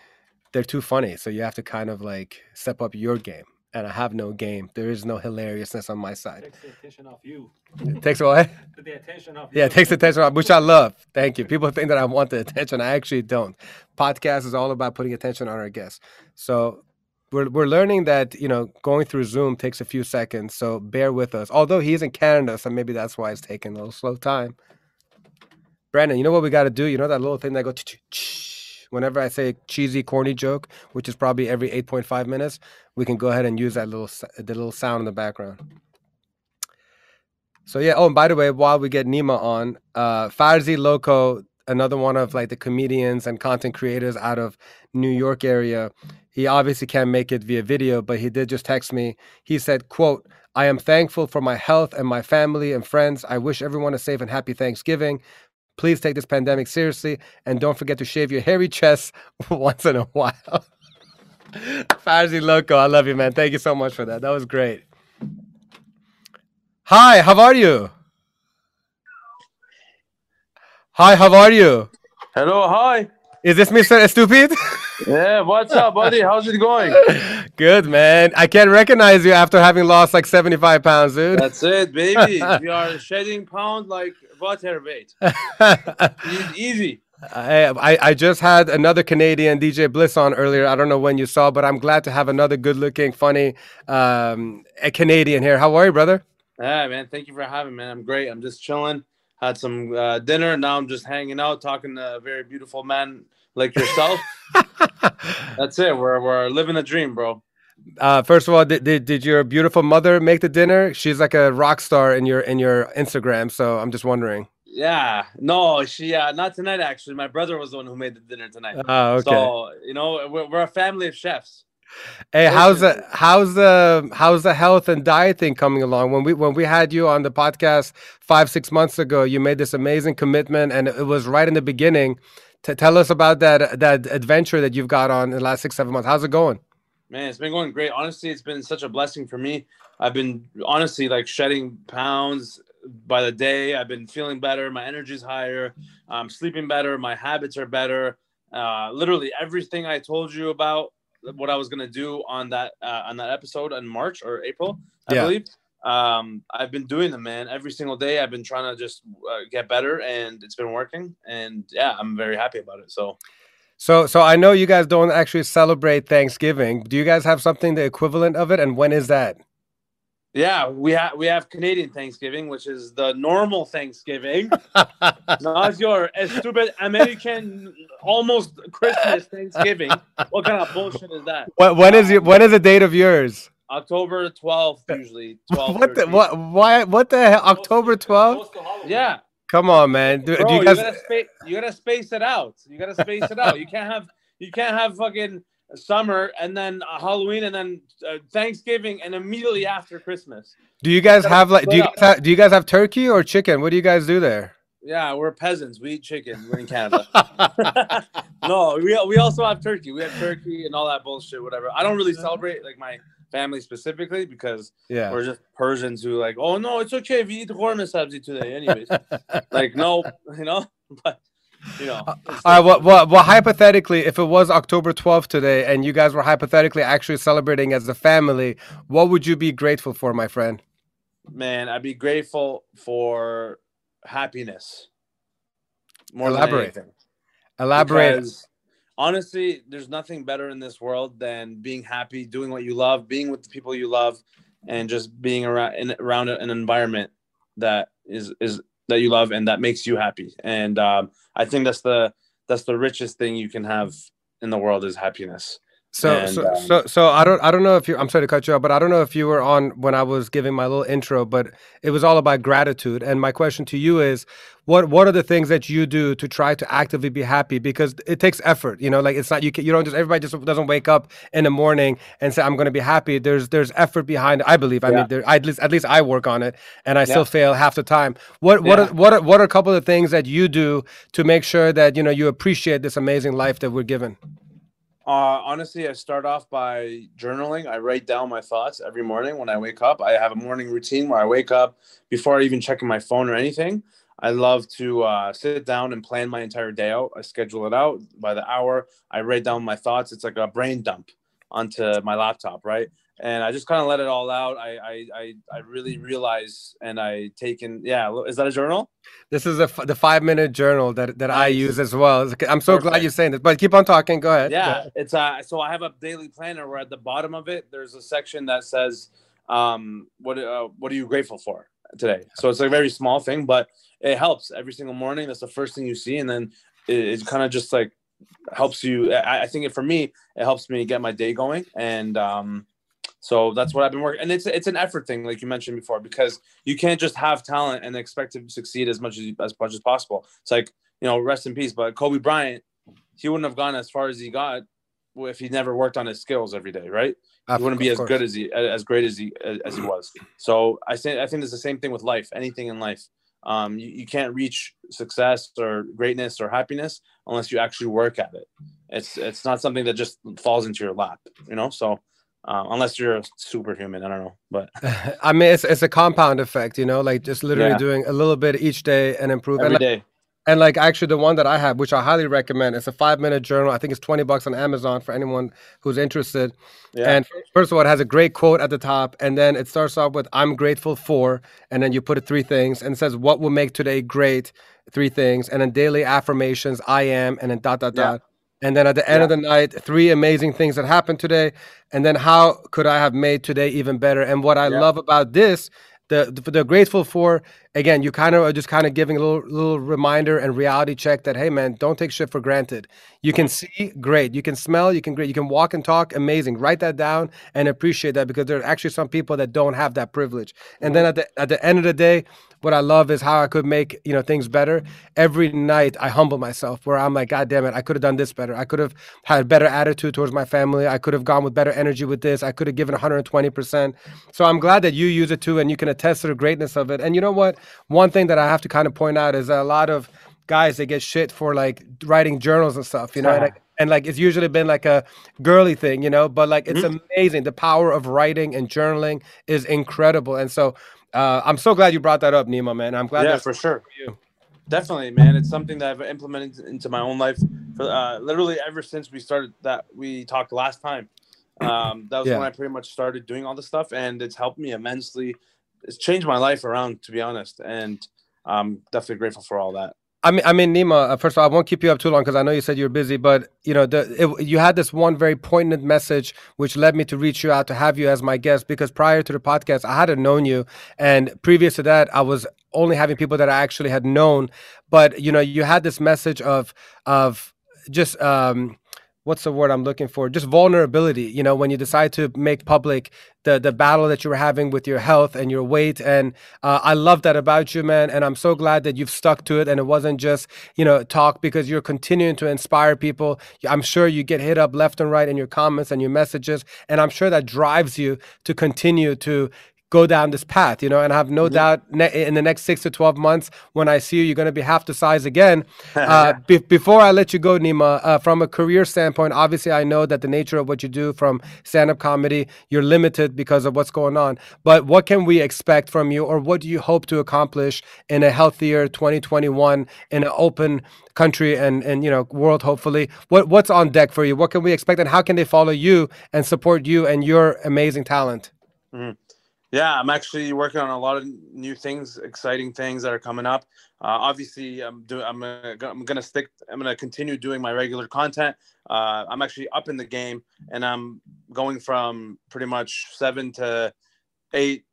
they're too funny, so you have to kind of like step up your game. And I have no game. There is no hilariousness on my side. Takes the attention off you. It takes what? The attention off Yeah, it takes attention, off, which I love. Thank you. People think that I want the attention. I actually don't. Podcast is all about putting attention on our guests. So we're we're learning that you know going through Zoom takes a few seconds. So bear with us. Although he's in Canada, so maybe that's why it's taking a little slow time. Brandon, you know what we got to do? You know that little thing that go whenever I say cheesy, corny joke, which is probably every eight point five minutes, we can go ahead and use that little the little sound in the background. So yeah. Oh, and by the way, while we get Nima on, uh, Farzi Loco, another one of like the comedians and content creators out of New York area. He obviously can't make it via video, but he did just text me. He said, "quote I am thankful for my health and my family and friends. I wish everyone a safe and happy Thanksgiving. Please take this pandemic seriously and don't forget to shave your hairy chest once in a while." Farzi Loco, I love you, man. Thank you so much for that. That was great. Hi, how are you? Hi, how are you? Hello, hi. Is this Mr. Stupid? Yeah, what's up, buddy? How's it going? Good, man. I can't recognize you after having lost like 75 pounds, dude. That's it, baby. We are shedding pound like water weight. Easy. I, I I just had another Canadian DJ Bliss on earlier. I don't know when you saw, but I'm glad to have another good-looking, funny um, a Canadian here. How are you, brother? Yeah, man. Thank you for having me, man. I'm great. I'm just chilling. Had some uh, dinner. Now I'm just hanging out, talking to a very beautiful man like yourself. That's it. We're we're living a dream, bro. Uh, first of all, did, did did your beautiful mother make the dinner? She's like a rock star in your in your Instagram, so I'm just wondering. Yeah. No, she. Uh, not tonight. Actually, my brother was the one who made the dinner tonight. Oh, okay. So you know, we're, we're a family of chefs. Hey, how's the how's the how's the health and diet thing coming along? When we when we had you on the podcast five six months ago, you made this amazing commitment, and it was right in the beginning. To tell us about that that adventure that you've got on in the last six seven months. How's it going? Man, it's been going great. Honestly, it's been such a blessing for me. I've been honestly like shedding pounds by the day. I've been feeling better. My energy's higher. I'm sleeping better. My habits are better. Uh, literally everything I told you about what I was gonna do on that uh, on that episode in March or April, I Yeah. believe. Um, I've been doing them, man. Every single day, I've been trying to just uh, get better, and it's been working. And yeah, I'm very happy about it. So So so I know you guys don't actually celebrate Thanksgiving. Do you guys have something the equivalent of it? And when is that? Yeah, we have we have Canadian Thanksgiving, which is the normal Thanksgiving, not your stupid American almost Christmas Thanksgiving. What kind of bullshit is that? What when is your when is the date of yours? October twelfth, usually twelve. What the what why what the hell? October 12th? Yeah, Come on, man. Do, bro, do you, you guys gotta space. You gotta space it out. You gotta space it out. You can't have you can't have fucking summer and then uh, Halloween and then uh, Thanksgiving and immediately after Christmas. do you guys have like do you guys have, do you guys have turkey or chicken? What do you guys do there? Yeah, we're peasants. We eat chicken. We're in Canada. no, we, we also have turkey. We have turkey and all that bullshit, whatever. I don't really celebrate like my family specifically because Yeah. we're just Persians who like, oh no, it's okay. if We eat ghormeh sabzi today, anyways. like no, you know. But you know. Uh, All uh, right. Well, well, well, hypothetically, if it was October 12th today and you guys were hypothetically actually celebrating as a family, what would you be grateful for, my friend? Man, I'd be grateful for happiness. More Elaborate. Elaborate. Because honestly, there's nothing better in this world than being happy, doing what you love, being with the people you love, and just being around in, around an environment that is is that you love and that makes you happy. And um, I think that's the that's the richest thing you can have in the world is happiness. So, And, so, um, so, so I don't, I don't know if you. I'm sorry to cut you off, but I don't know if you were on when I was giving my little intro. But it was all about gratitude. And my question to you is, what, what are the things that you do to try to actively be happy? Because it takes effort. You know, like it's not you. Can, you don't just everybody just doesn't wake up in the morning and say I'm going to be happy. There's, there's effort behind. it. I believe. I Yeah. mean, there, at least, at least I work on it, and I Yeah. still fail half the time. What, what, Yeah. are, what, are, what are a couple of things that you do to make sure that you know you appreciate this amazing life that we're given? Uh, honestly, I start off by journaling. I write down my thoughts every morning when I wake up. I have a morning routine where I wake up before I even checking my phone or anything. I love to uh, sit down and plan my entire day out. I schedule it out by the hour. I write down my thoughts. It's like a brain dump onto my laptop, right? And I just kind of let it all out. I, I I I really realize and I taken. Yeah, is that a journal? This is a f- the five minute journal that, that I use as well. I'm so glad you're saying this, but keep on talking. Go ahead. yeah it's uh so i have a daily planner where at the bottom of it there's a section that says um what uh, what are you grateful for today so it's a very small thing but it helps every single morning that's the first thing you see and then it, it kind of just like helps you I, I think it for me it helps me get my day going and um so that's what I've been working, and it's it's an effort thing, like you mentioned before, because you can't just have talent and expect to succeed as much as as much as possible. It's like you know, rest in peace, but Kobe Bryant, he wouldn't have gone as far as he got if he never worked on his skills every day, right? Of- he wouldn't be as course. good as he as great as he as he was. So I think I think it's the same thing with life. Anything in life, um, you, you can't reach success or greatness or happiness unless you actually work at it. It's it's not something that just falls into your lap, you know. So um, unless you're a superhuman, I don't know, but I mean, it's, it's a compound effect, you know, like just literally Yeah. doing a little bit each day and improve. and every like, day. And like actually the one that I have, which I highly recommend, it's a five minute journal. I think it's 20 bucks on Amazon for anyone who's interested. Yeah. And first of all, it has a great quote at the top. And then it starts off with, I'm grateful for. And then you put it three things and it says, What will make today great? Three things. And then daily affirmations, I am, and then dot, dot, Yeah. dot. And then at the end of the night, three amazing things that happened today. And then how could I have made today even better? And what I Yeah. love about this, the, the the grateful for again, you kind of are just kind of giving a little little reminder and reality check that hey man, don't take shit for granted. You can see great, you can smell, you can great, you can walk and talk amazing. Write that down and appreciate that because there are actually some people that don't have that privilege. And then at the at the end of the day, what I love is how I could make you know things better. Every night I humble myself where I'm like, God damn it, I could have done this better. I could have had better attitude towards my family. I could have gone with better energy with this. I could have given 120 percent. So I'm glad that you use it too, and you can attest to the greatness of it. And you know what? One thing that I have to kind of point out is that a lot of guys they get shit for like writing journals and stuff, you know. and, like, and like it's usually been like a girly thing, you know, but like it's mm-hmm. amazing. The power of writing and journaling is incredible. And so uh, I'm so glad you brought that up, Nima, man. I'm glad yeah, for sure. you. Definitely, man. It's something that I've implemented into my own life for uh, literally ever since we started that we talked last time. Um, that was Yeah. when I pretty much started doing all this stuff, and it's helped me immensely. It's changed my life around, to be honest, and I'm definitely grateful for all that. I mean, I mean, Nima. Uh, first of all, I won't keep you up too long because I know you said you're busy. But you know, the it, you had this one very poignant message, which led me to reach you out to have you as my guest. Because prior to the podcast, I hadn't known you, and previous to that, I was only having people that I actually had known. But you know, you had this message of of just um, what's the word I'm looking for? Just vulnerability. You know, when you decide to make public the the battle that you were having with your health and your weight, and uh, I love that about you, man. And I'm so glad that you've stuck to it, and it wasn't just you know talk because you're continuing to inspire people. I'm sure you get hit up left and right in your comments and your messages, and I'm sure that drives you to continue to go down this path, you know, and I have no doubt ne- in the next six to 12 months, when I see you, you're going to be half the size again. Uh, be- before I let you go, Nima, uh, from a career standpoint, obviously I know that the nature of what you do from stand up comedy, you're limited because of what's going on. But what can we expect from you, or what do you hope to accomplish in a healthier 2021 in an open country and, and you know world hopefully what what's on deck for you what can we expect and how can they follow you and support you and your amazing talent Mhm. Yeah, I'm actually working on a lot of new things, exciting things that are coming up. Uh, obviously, I'm doing. I'm gonna, I'm gonna stick. I'm gonna continue doing my regular content. Uh, I'm actually up in the game, and I'm going from pretty much seven to eight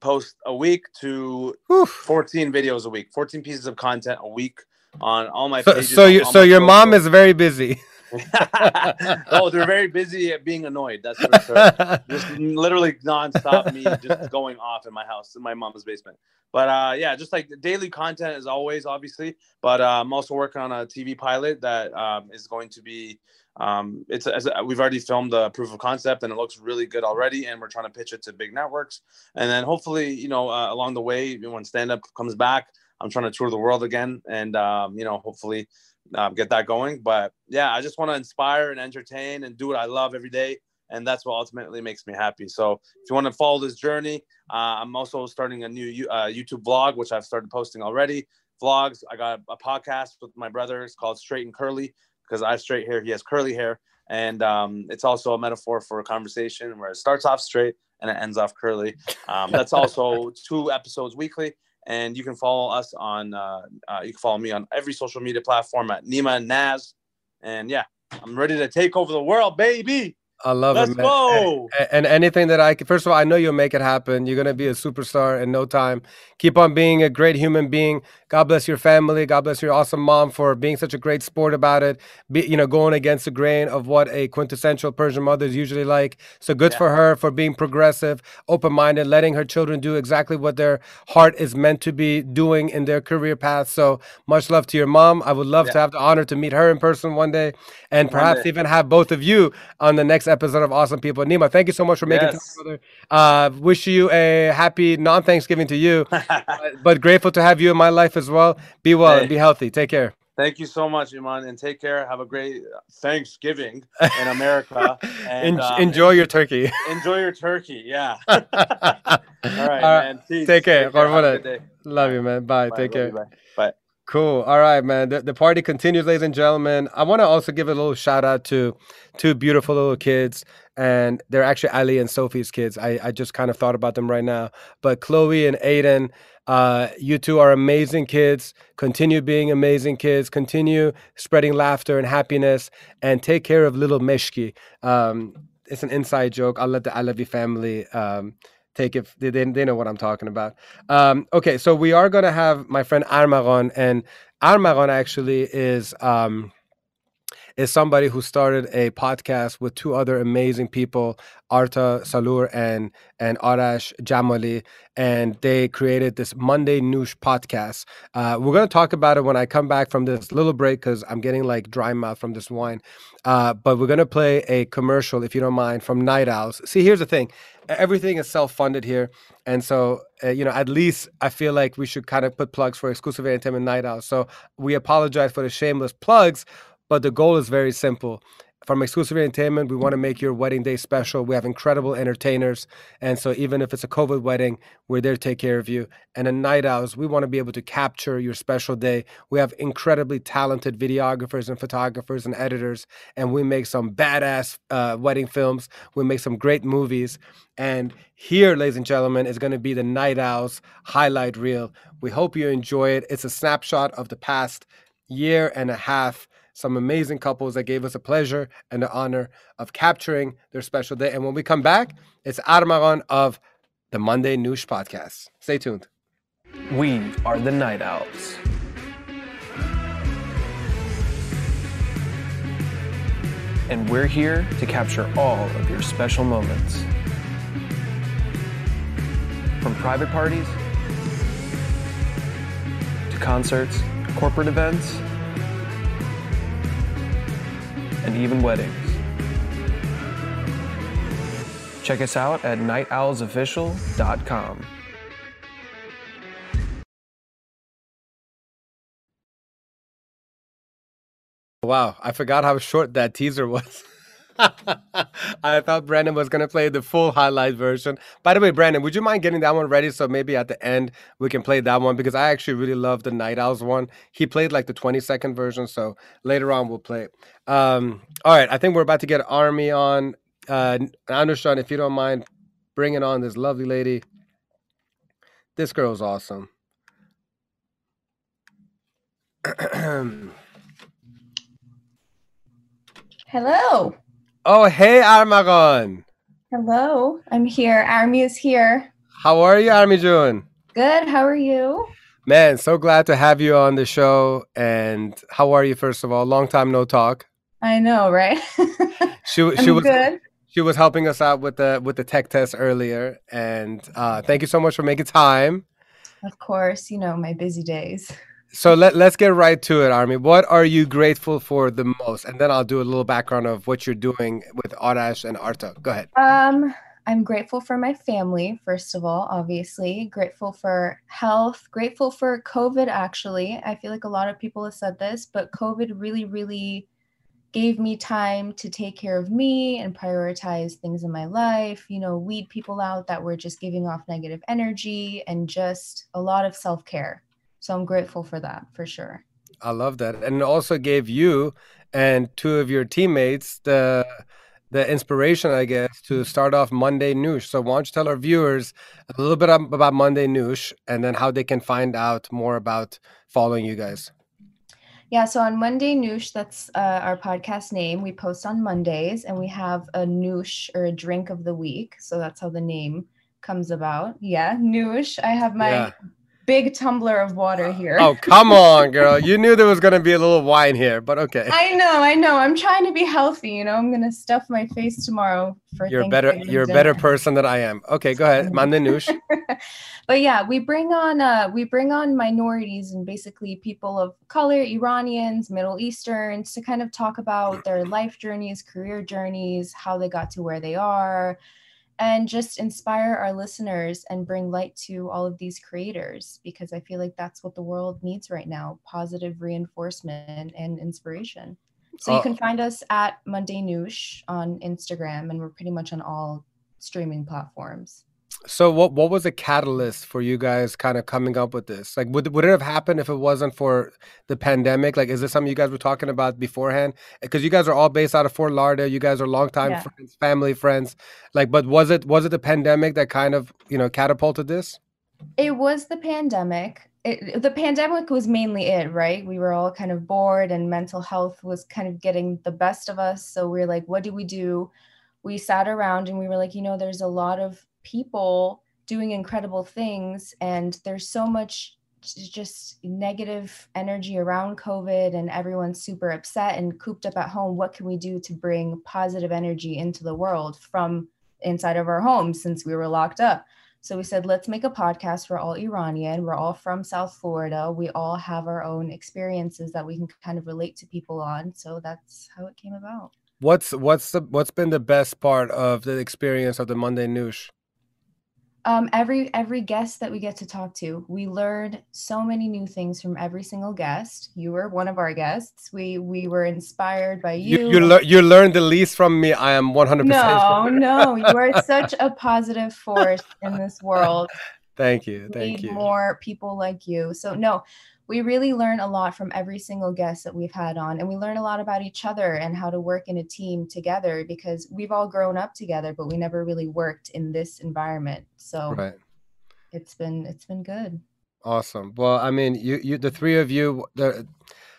posts a week to 14 videos a week, 14 pieces of content a week on all my so, pages. so you so your mom is very busy oh, they're very busy at being annoyed. That's for sure. just literally nonstop me just going off in my house in my mom's basement. But uh, yeah, just like daily content as always, obviously. But uh, I'm also working on a TV pilot that um, is going to be. Um, it's as we've already filmed the proof of concept and it looks really good already, and we're trying to pitch it to big networks. And then hopefully, you know, uh, along the way, when stand up comes back, I'm trying to tour the world again, and um, you know, hopefully um, get that going. But yeah, I just want to inspire and entertain and do what I love every day. And that's what ultimately makes me happy. So if you want to follow this journey, uh, I'm also starting a new uh, YouTube vlog, which I've started posting already. Vlogs. I got a podcast with my brother. It's called Straight and Curly because I have straight hair. He has curly hair. And um, it's also a metaphor for a conversation where it starts off straight and it ends off curly. Um, that's also two episodes weekly and you can follow us on uh, uh, you can follow me on every social media platform at Nima and Naz. And yeah, I'm ready to take over the world, baby. I love Let's it, man. go. A- And, anything that I can, first of all, I know you'll make it happen. You're gonna be a superstar in no time. Keep on being a great human being. God bless your family. God bless your awesome mom for being such a great sport about it. Be, you know, going against the grain of what a quintessential Persian mother is usually like. So good for her for being progressive, open-minded, letting her children do exactly what their heart is meant to be doing in their career path. So much love to your mom. I would love to have the honor to meet her in person one day, and perhaps even have both of you on the next episode of Awesome People. Nima, thank you so much for making Yes. time, brother. Uh, wish you a happy non-Thanksgiving to you, but, but grateful to have you in my life as well. Be well Hey. and be healthy. Take care. Thank you so much, Iman, and take care. Have a great Thanksgiving in America. And En- um, enjoy your turkey. enjoy your turkey. Yeah. All right, All right, man. Peace. Take care. Good day. Love you, man. Bye. Bye, Take love you, care. Bye. Cool. All right, man. The, the party continues, ladies and gentlemen. I want to also give a little shout out to two beautiful little kids, and they're actually Ali and Sophie's kids. I, I just kind of thought about them right now. But Chloe and Aiden, uh, you two are amazing kids. Continue being amazing kids. Continue spreading laughter and happiness, and take care of little Meshki. Um, it's an inside joke. I'll let the Alavi family um, take it. They, they, know what I'm talking about. Um, okay, so we are going to have my friend Armagon, and Armagon actually is um, is somebody who started a podcast with two other amazing people, Arta Salur and and Arash Jamali, and they created this Monday Noosh podcast. Uh, we're to talk about it when I come back from this little break because I'm getting like dry mouth from this wine. Uh, but we're to play a commercial, if you don't mind, from Night Owls. See, here's the thing everything is self-funded here and so uh, you know at least i feel like we should kind of put plugs for exclusive entertainment night out so we apologize for the shameless plugs but the goal is very simple from exclusive entertainment we want to make your wedding day special we have incredible entertainers and so even if it's a covid wedding we're there to take care of you and in night owls we want to be able to capture your special day we have incredibly talented videographers and photographers and editors and we make some badass uh, wedding films we make some great movies and here, ladies and gentlemen, is going to be the Night Owls highlight reel. We hope you enjoy it. It's a snapshot of the past year and a half. Some amazing couples that gave us a pleasure and the honor of capturing their special day. And when we come back, it's Armagon of the Monday Noosh podcast. Stay tuned. We are the Night Owls. And we're here to capture all of your special moments. From private parties to concerts, corporate events, and even weddings. Check us out at nightowlsofficial.com. Wow, I forgot how short that teaser was. I thought Brandon was going to play the full highlight version. By the way, Brandon, would you mind getting that one ready so maybe at the end we can play that one because I actually really love the Night Owls one. He played like the 20 second version, so later on we'll play. Um, all right, I think we're about to get Army on. Uh, Anushan, if you don't mind bringing on this lovely lady. This girl's awesome. Hello. Oh, hey, Armagon. Hello. I'm here. Army is here. How are you, Army June? Good. How are you? Man, so glad to have you on the show. And how are you, first of all? Long time no talk. I know, right? She I'm she was good. she was helping us out with the with the tech test earlier, and uh, thank you so much for making time. Of course, you know my busy days. So let let's get right to it, Army. What are you grateful for the most? And then I'll do a little background of what you're doing with Arash and Arta. Go ahead. Um, I'm grateful for my family, first of all, obviously. Grateful for health. Grateful for COVID, actually. I feel like a lot of people have said this, but COVID really, really gave me time to take care of me and prioritize things in my life, you know, weed people out that were just giving off negative energy and just a lot of self care. So I'm grateful for that for sure. I love that, and also gave you and two of your teammates the the inspiration, I guess, to start off Monday Noosh. So why don't you tell our viewers a little bit about Monday Noosh, and then how they can find out more about following you guys. Yeah, so on Monday Noosh, that's uh, our podcast name. We post on Mondays and we have a Noosh or a drink of the week. So that's how the name comes about. Yeah, Noosh. I have my Yeah. Big tumbler of water here. Oh, come on, girl. You knew there was going to be a little wine here, but okay. I know, I know. I'm trying to be healthy. You know, I'm gonna stuff my face tomorrow for. You're a better you're a better person than I am. Okay, go ahead. Monday Noosh. but yeah, we bring on uh we bring on minorities and basically people of color, Iranians, Middle Easterns to kind of talk about their life journeys, career journeys, how they got to where they are, and just inspire our listeners and bring light to all of these creators because I feel like that's what the world needs right now, positive reinforcement and inspiration. So you Oh. can find us at Monday Noosh on Instagram and we're pretty much on all streaming platforms. So what what was the catalyst for you guys kind of coming up with this? Like would would it have happened if it wasn't for the pandemic? Like is this something you guys were talking about beforehand? Because you guys are all based out of Fort Lauderdale. You guys are longtime Yeah. friends, family friends. Like but was it was it the pandemic that kind of, you know, catapulted this? It was the pandemic. It, the pandemic was mainly it, right? We were all kind of bored and mental health was kind of getting the best of us. So we are like, what do we do? We sat around and we were like, you know, there's a lot of people doing incredible things and there's so much just negative energy around COVID and everyone's super upset and cooped up at home. What can we do to bring positive energy into the world from inside of our homes since we were locked up? So we said, let's make a podcast. We're all Iranian. We're all from South Florida. We all have our own experiences that we can kind of relate to people on. So that's how it came about. What's what's the what's been the best part of the experience of the Monday Noosh? Um, every every guest that we get to talk to, we learned so many new things from every single guest. You were one of our guests. We we were inspired by you. You you, lear- you learned the least from me. I am 100% no, no, you are such a positive force in this world. Thank you. Thank you. We need you. more people like you. So no, we really learn a lot from every single guest that we've had on, and we learn a lot about each other and how to work in a team together because we've all grown up together, but we never really worked in this environment. So Right. it's been it's been good. Awesome. Well, I mean, you, you, the three of you, the,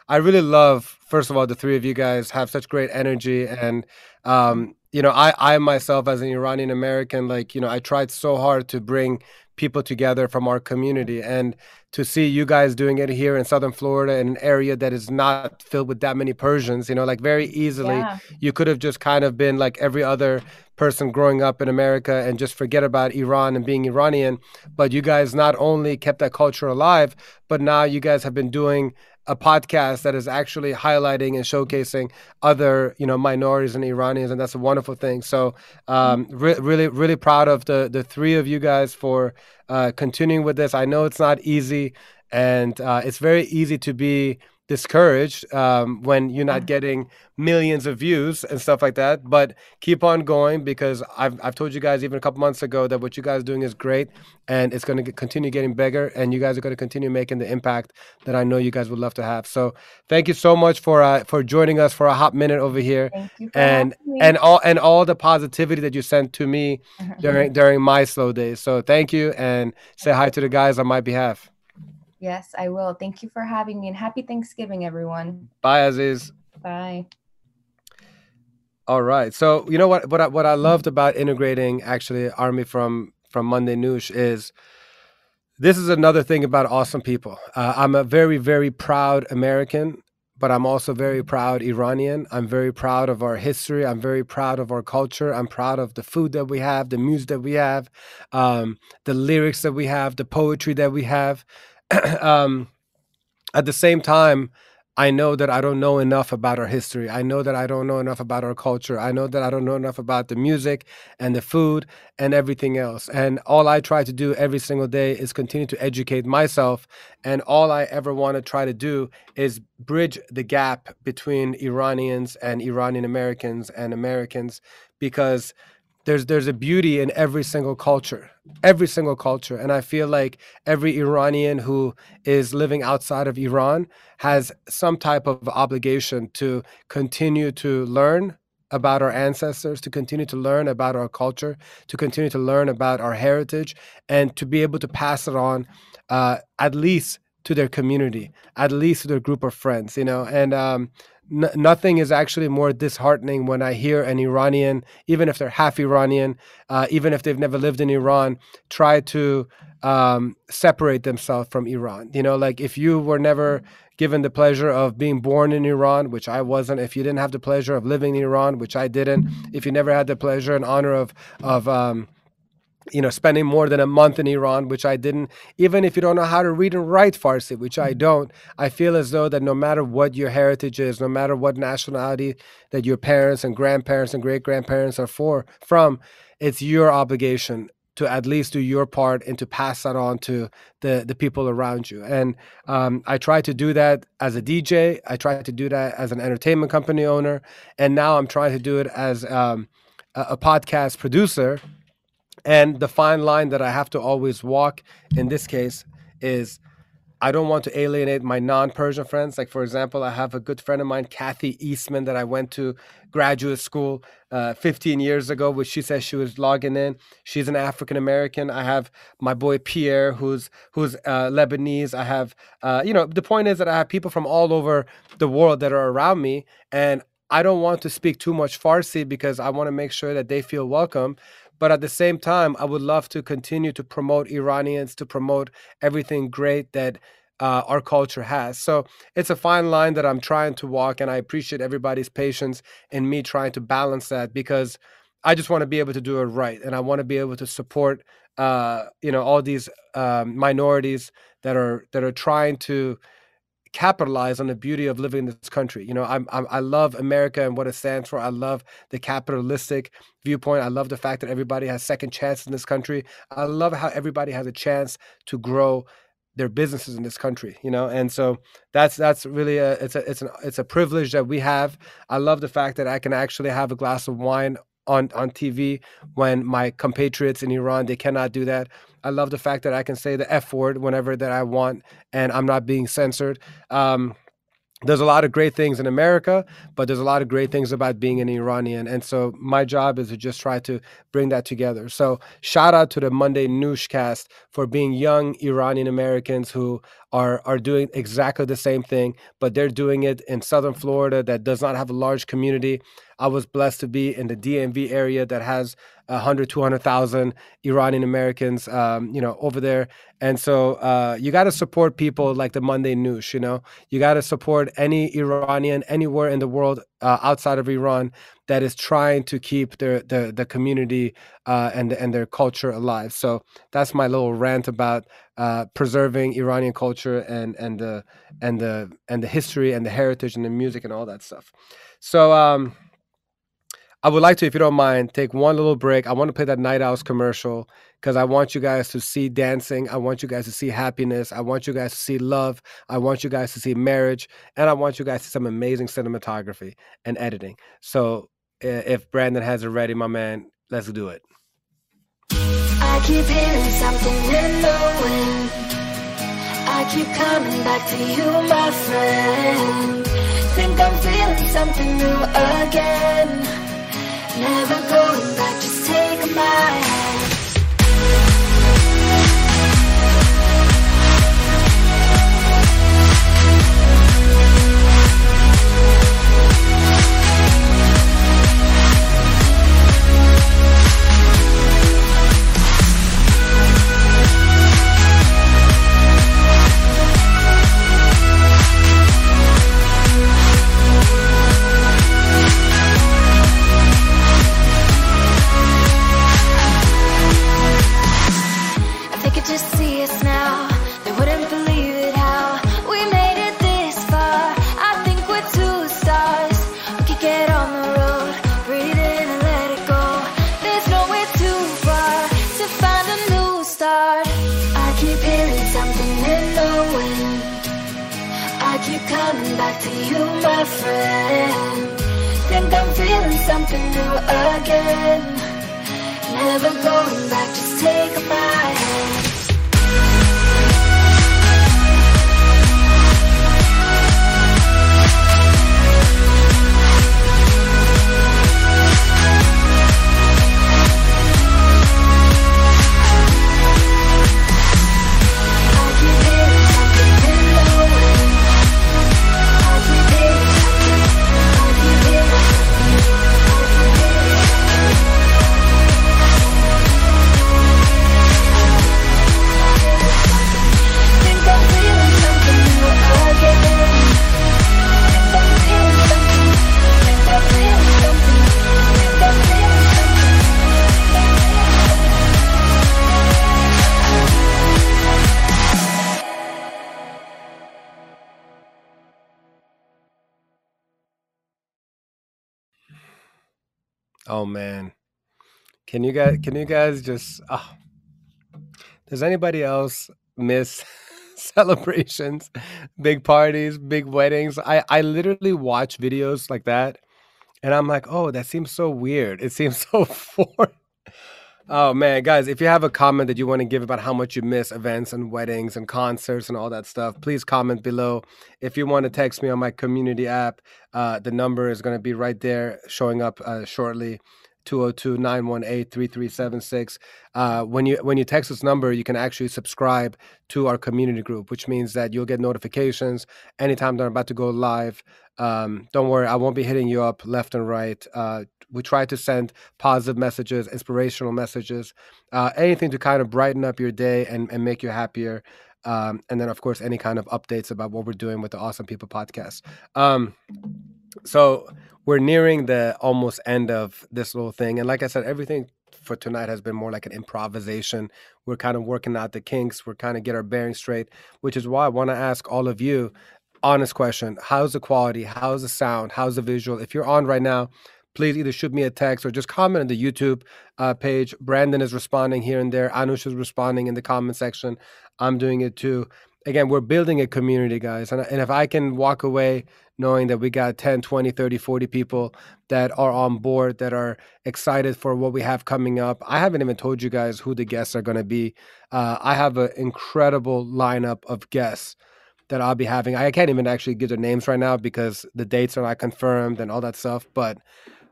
I really love. First of all, the three of you guys have such great energy, and um, you know, I, I myself as an Iranian American, like you know, I tried so hard to bring people together from our community, and to see you guys doing it here in Southern Florida in an area that is not filled with that many Persians. You know, like very easily Yeah. you could have just kind of been like every other person growing up in America and just forget about Iran and being Iranian. But you guys not only kept that culture alive, but now you guys have been doing a podcast that is actually highlighting and showcasing other you know minorities and Iranians, and that's a wonderful thing. So um, re- really, really proud of the the three of you guys for uh, continuing with this. I know it's not easy, and uh, it's very easy to be discouraged um, when you're not getting millions of views and stuff like that. But keep on going because I've, I've told you guys even a couple months ago that what you guys are doing is great and it's going to continue getting bigger and you guys are going to continue making the impact that I know you guys would love to have. So thank you so much for uh, for joining us for a hot minute over here Thank you for and and all and all the positivity that you sent to me during during my slow days. So thank you and say hi to the guys on my behalf. Yes, I will. Thank you for having me and happy Thanksgiving, everyone. Bye, Aziz. Bye. All right. So you know what what I, what I loved about integrating actually Army from from Monday Noosh is this is another thing about awesome people. Uh, I'm a very very proud American, but I'm also very proud Iranian. I'm very proud of our history. I'm very proud of our culture. I'm proud of the food that we have, the music that we have, um, the lyrics that we have, the poetry that we have. um, at the same time, I know that I don't know enough about our history. I know that I don't know enough about our culture. I know that I don't know enough about the music and the food and everything else. And all I try to do every single day is continue to educate myself. And all I ever want to try to do is bridge the gap between Iranians and Iranian Americans and Americans because there's there's a beauty in every single culture every single culture. And i feel like every iranian who is living outside of iran has some type of obligation to continue to learn about our ancestors to continue to learn about our culture to continue to learn about our heritage and to be able to pass it on uh, at least to their community at least to their group of friends you know? And um, n- nothing is actually more disheartening when I hear an Iranian, even if they're half Iranian, uh, even if they've never lived in Iran, try to um, separate themselves from Iran. You know, like if you were never given the pleasure of being born in Iran, which I wasn't, if you didn't have the pleasure of living in Iran, which I didn't, if you never had the pleasure and honor of of um, you know, spending more than a month in Iran, which I didn't, even if you don't know how to read and write Farsi, which I don't, I feel as though that no matter what your heritage is, no matter what nationality that your parents and grandparents and great grandparents are for from, it's your obligation to at least do your part and to pass that on to the the people around you. And um, I try to do that as a DJ. I try to do that as an entertainment company owner, and now I'm trying to do it as um, a, a podcast producer and the fine line that I have to always walk in this case is I don't want to alienate my non Persian friends. Like, for example, I have a good friend of mine, Kathy Eastman, that I went to graduate school uh, 15 years ago, which she says she was logging in. She's an African American. I have my boy Pierre, who's who's uh, Lebanese. I have, uh, you know, the point is that I have people from all over the world that are around me. And I don't want to speak too much Farsi because I want to make sure that they feel welcome. But at the same time, I would love to continue to promote Iranians, to promote everything great that uh, our culture has. So it's a fine line that I'm trying to walk, and I appreciate everybody's patience in me trying to balance that because I just want to be able to do it right, and I want to be able to support, uh, you know, all these um, minorities that are that are trying to capitalize on the beauty of living in this country. You know, I'm, I'm I love America and what it stands for. I love the capitalistic viewpoint. I love the fact that everybody has second chances in this country. I love how everybody has a chance to grow their businesses in this country you know and so that's that's really a it's a it's an it's a privilege that we have i love the fact that i can actually have a glass of wine on on tv when my compatriots in iran they cannot do that. I love the fact that i can say the f word whenever that i want and i'm not being censored. Um there's a lot of great things in America, but there's a lot of great things about being an Iranian. And so my job is to just try to bring that together. So shout out to the Monday Nooshcast for being young Iranian Americans who are are doing exactly the same thing, but they're doing it in southern Florida that does not have a large community. I was blessed to be in the DMV area that has 100, 200,000 Iranian Americans, um, you know, over there. And so uh, you got to support people like the Monday News, you know, you got to support any Iranian anywhere in the world uh, outside of Iran that is trying to keep their the, the community uh, and and their culture alive. So that's my little rant about uh, preserving Iranian culture and and the and the and the history and the heritage and the music and all that stuff. So um, I would like to, if you don't mind, take one little break. I want to play that Night Owls commercial because I want you guys to see dancing. I want you guys to see happiness. I want you guys to see love. I want you guys to see marriage. And I want you guys to see some amazing cinematography and editing. So if Brandon has it ready, my man, let's do it. I keep hearing something in the wind. I keep coming back to you, my friend. Think I'm feeling something new again. Never going back, just take my hand something new again. Never going back, just take a hand. Oh man. Can you guys can you guys just oh, does anybody else miss celebrations, big parties, big weddings? I I literally watch videos like that and I'm like, "Oh, that seems so weird. It seems so foreign." Oh man, guys, if you have a comment that you want to give about how much you miss events and weddings and concerts and all that stuff, please comment below. If you want to text me on my community app, uh, the number is going to be right there showing up uh, shortly. 202-918-3376 uh, when you when you text this number you can actually subscribe to our community group which means that you'll get notifications anytime they're about to go live um, don't worry i won't be hitting you up left and right uh, we try to send positive messages inspirational messages uh, anything to kind of brighten up your day and, and make you happier. Um, and then of course any kind of updates about what we're doing with the awesome people podcast. Um, so we're nearing the almost end of this little thing. And like i said everything for tonight has been more like an improvisation. We're kind of working out the kinks. We're kind of get our bearings straight which is why i want to ask all of you honest question. How's the quality? How's the sound? How's the visual? If you're on right now please either shoot me a text or just comment on the youtube uh, page. Brandon is responding here and there. Anush is responding in the comment section. I'm doing it too. Again we're building a community guys and, and if i can walk away knowing that we got 10 20 30 40 people that are on board that are excited for what we have coming up i haven't even told you guys who the guests are going to be. Uh, i have an incredible lineup of guests that i'll be having. I can't even actually give their names right now because the dates are not confirmed and all that stuff but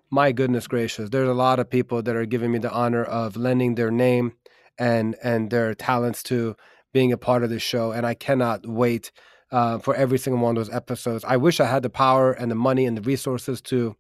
my goodness gracious there's a lot of people that are giving me the honor of lending their name and and their talents to being a part of this show, and I cannot wait uh, for every single one of those episodes. I wish I had the power and the money and the resources to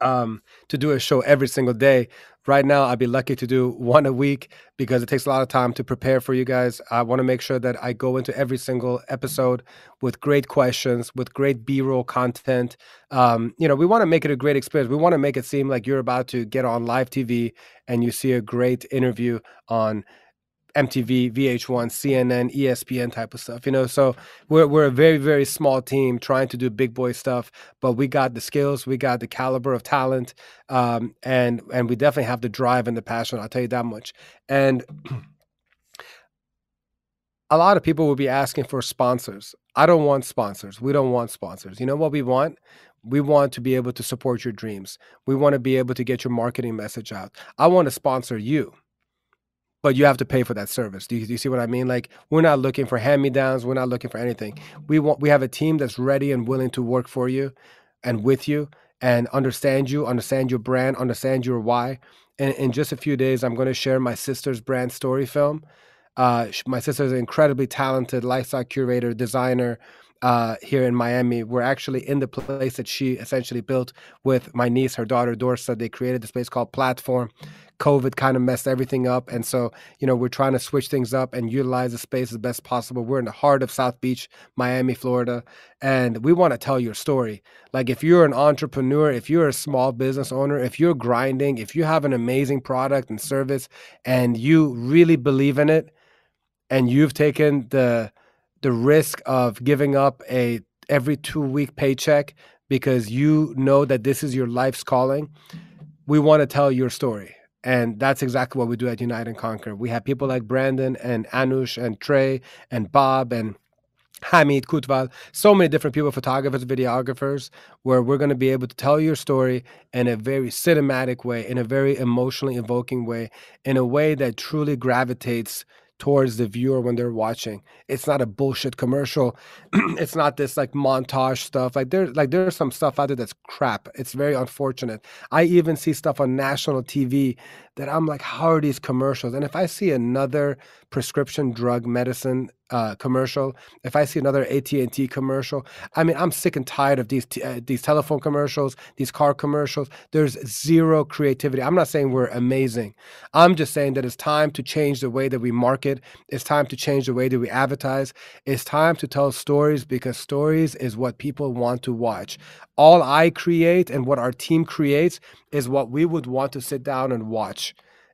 um to do a show every single day. Right now i'd be lucky to do one a week because it takes a lot of time to prepare for you guys. I want to make sure that i go into every single episode with great questions with great b-roll content. Um you know we want to make it a great experience. We want to make it seem like you're about to get on live tv and you see a great interview on MTV, VH1, CNN, ESPN type of stuff, you know. So we're we're a very very small team trying to do big boy stuff, but we got the skills, we got the caliber of talent, um, and and we definitely have the drive and the passion. I'll tell you that much. And a lot of people will be asking for sponsors. I don't want sponsors. We don't want sponsors. You know what we want? We want to be able to support your dreams. We want to be able to get your marketing message out. I want to sponsor you but you have to pay for that service. Do you, do you see what I mean? Like we're not looking for hand me downs. We're not looking for anything. We want we have a team that's ready and willing to work for you and with you and understand you, understand your brand, understand your why. And in just a few days, I'm going to share my sister's brand story film. Uh, my sister is an incredibly talented lifestyle curator, designer, uh, here in Miami. We're actually in the place that she essentially built with my niece, her daughter Dorsa. They created this place called Platform. COVID kind of messed everything up. And so, you know, we're trying to switch things up and utilize the space as best possible. We're in the heart of South Beach, Miami, Florida. And we want to tell your story. Like, if you're an entrepreneur, if you're a small business owner, if you're grinding, if you have an amazing product and service and you really believe in it, and you've taken the the risk of giving up a every two week paycheck because you know that this is your life's calling we want to tell your story and that's exactly what we do at unite and conquer. We have people like brandon and anush and trey and bob and Hamid Kutval, so many different people, photographers, videographers, where we're going to be able to tell your story in a very cinematic way, in a very emotionally evoking way, in a way that truly gravitates towards the viewer when they're watching. It's not a bullshit commercial. it's not this like montage stuff. Like there's like there's some stuff out there that's crap. It's very unfortunate. I even see stuff on national TV that I'm like, how are these commercials? And if I see another prescription drug medicine uh, commercial, if I see another AT and T commercial, I mean, I'm sick and tired of these t- uh, these telephone commercials, these car commercials. There's zero creativity. I'm not saying we're amazing. I'm just saying that it's time to change the way that we market. It's time to change the way that we advertise. It's time to tell stories because stories is what people want to watch. All I create and what our team creates is what we would want to sit down and watch.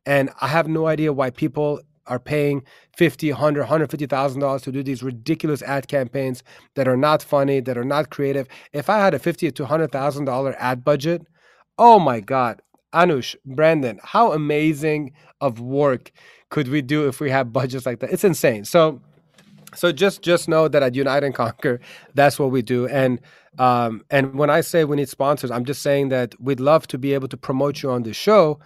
And I have no idea why people are paying 50 100 150000 dollars to do these ridiculous ad campaigns that are not funny that are not creative. If i had a 50 to 100000 dollar ad budget oh my god. Anush brandon how amazing of work could we do if we have budgets like that? It's insane. So so just just know that at unite and conquer that's what we do. And um and when i say we need sponsors i'm just saying that we'd love to be able to promote you on this show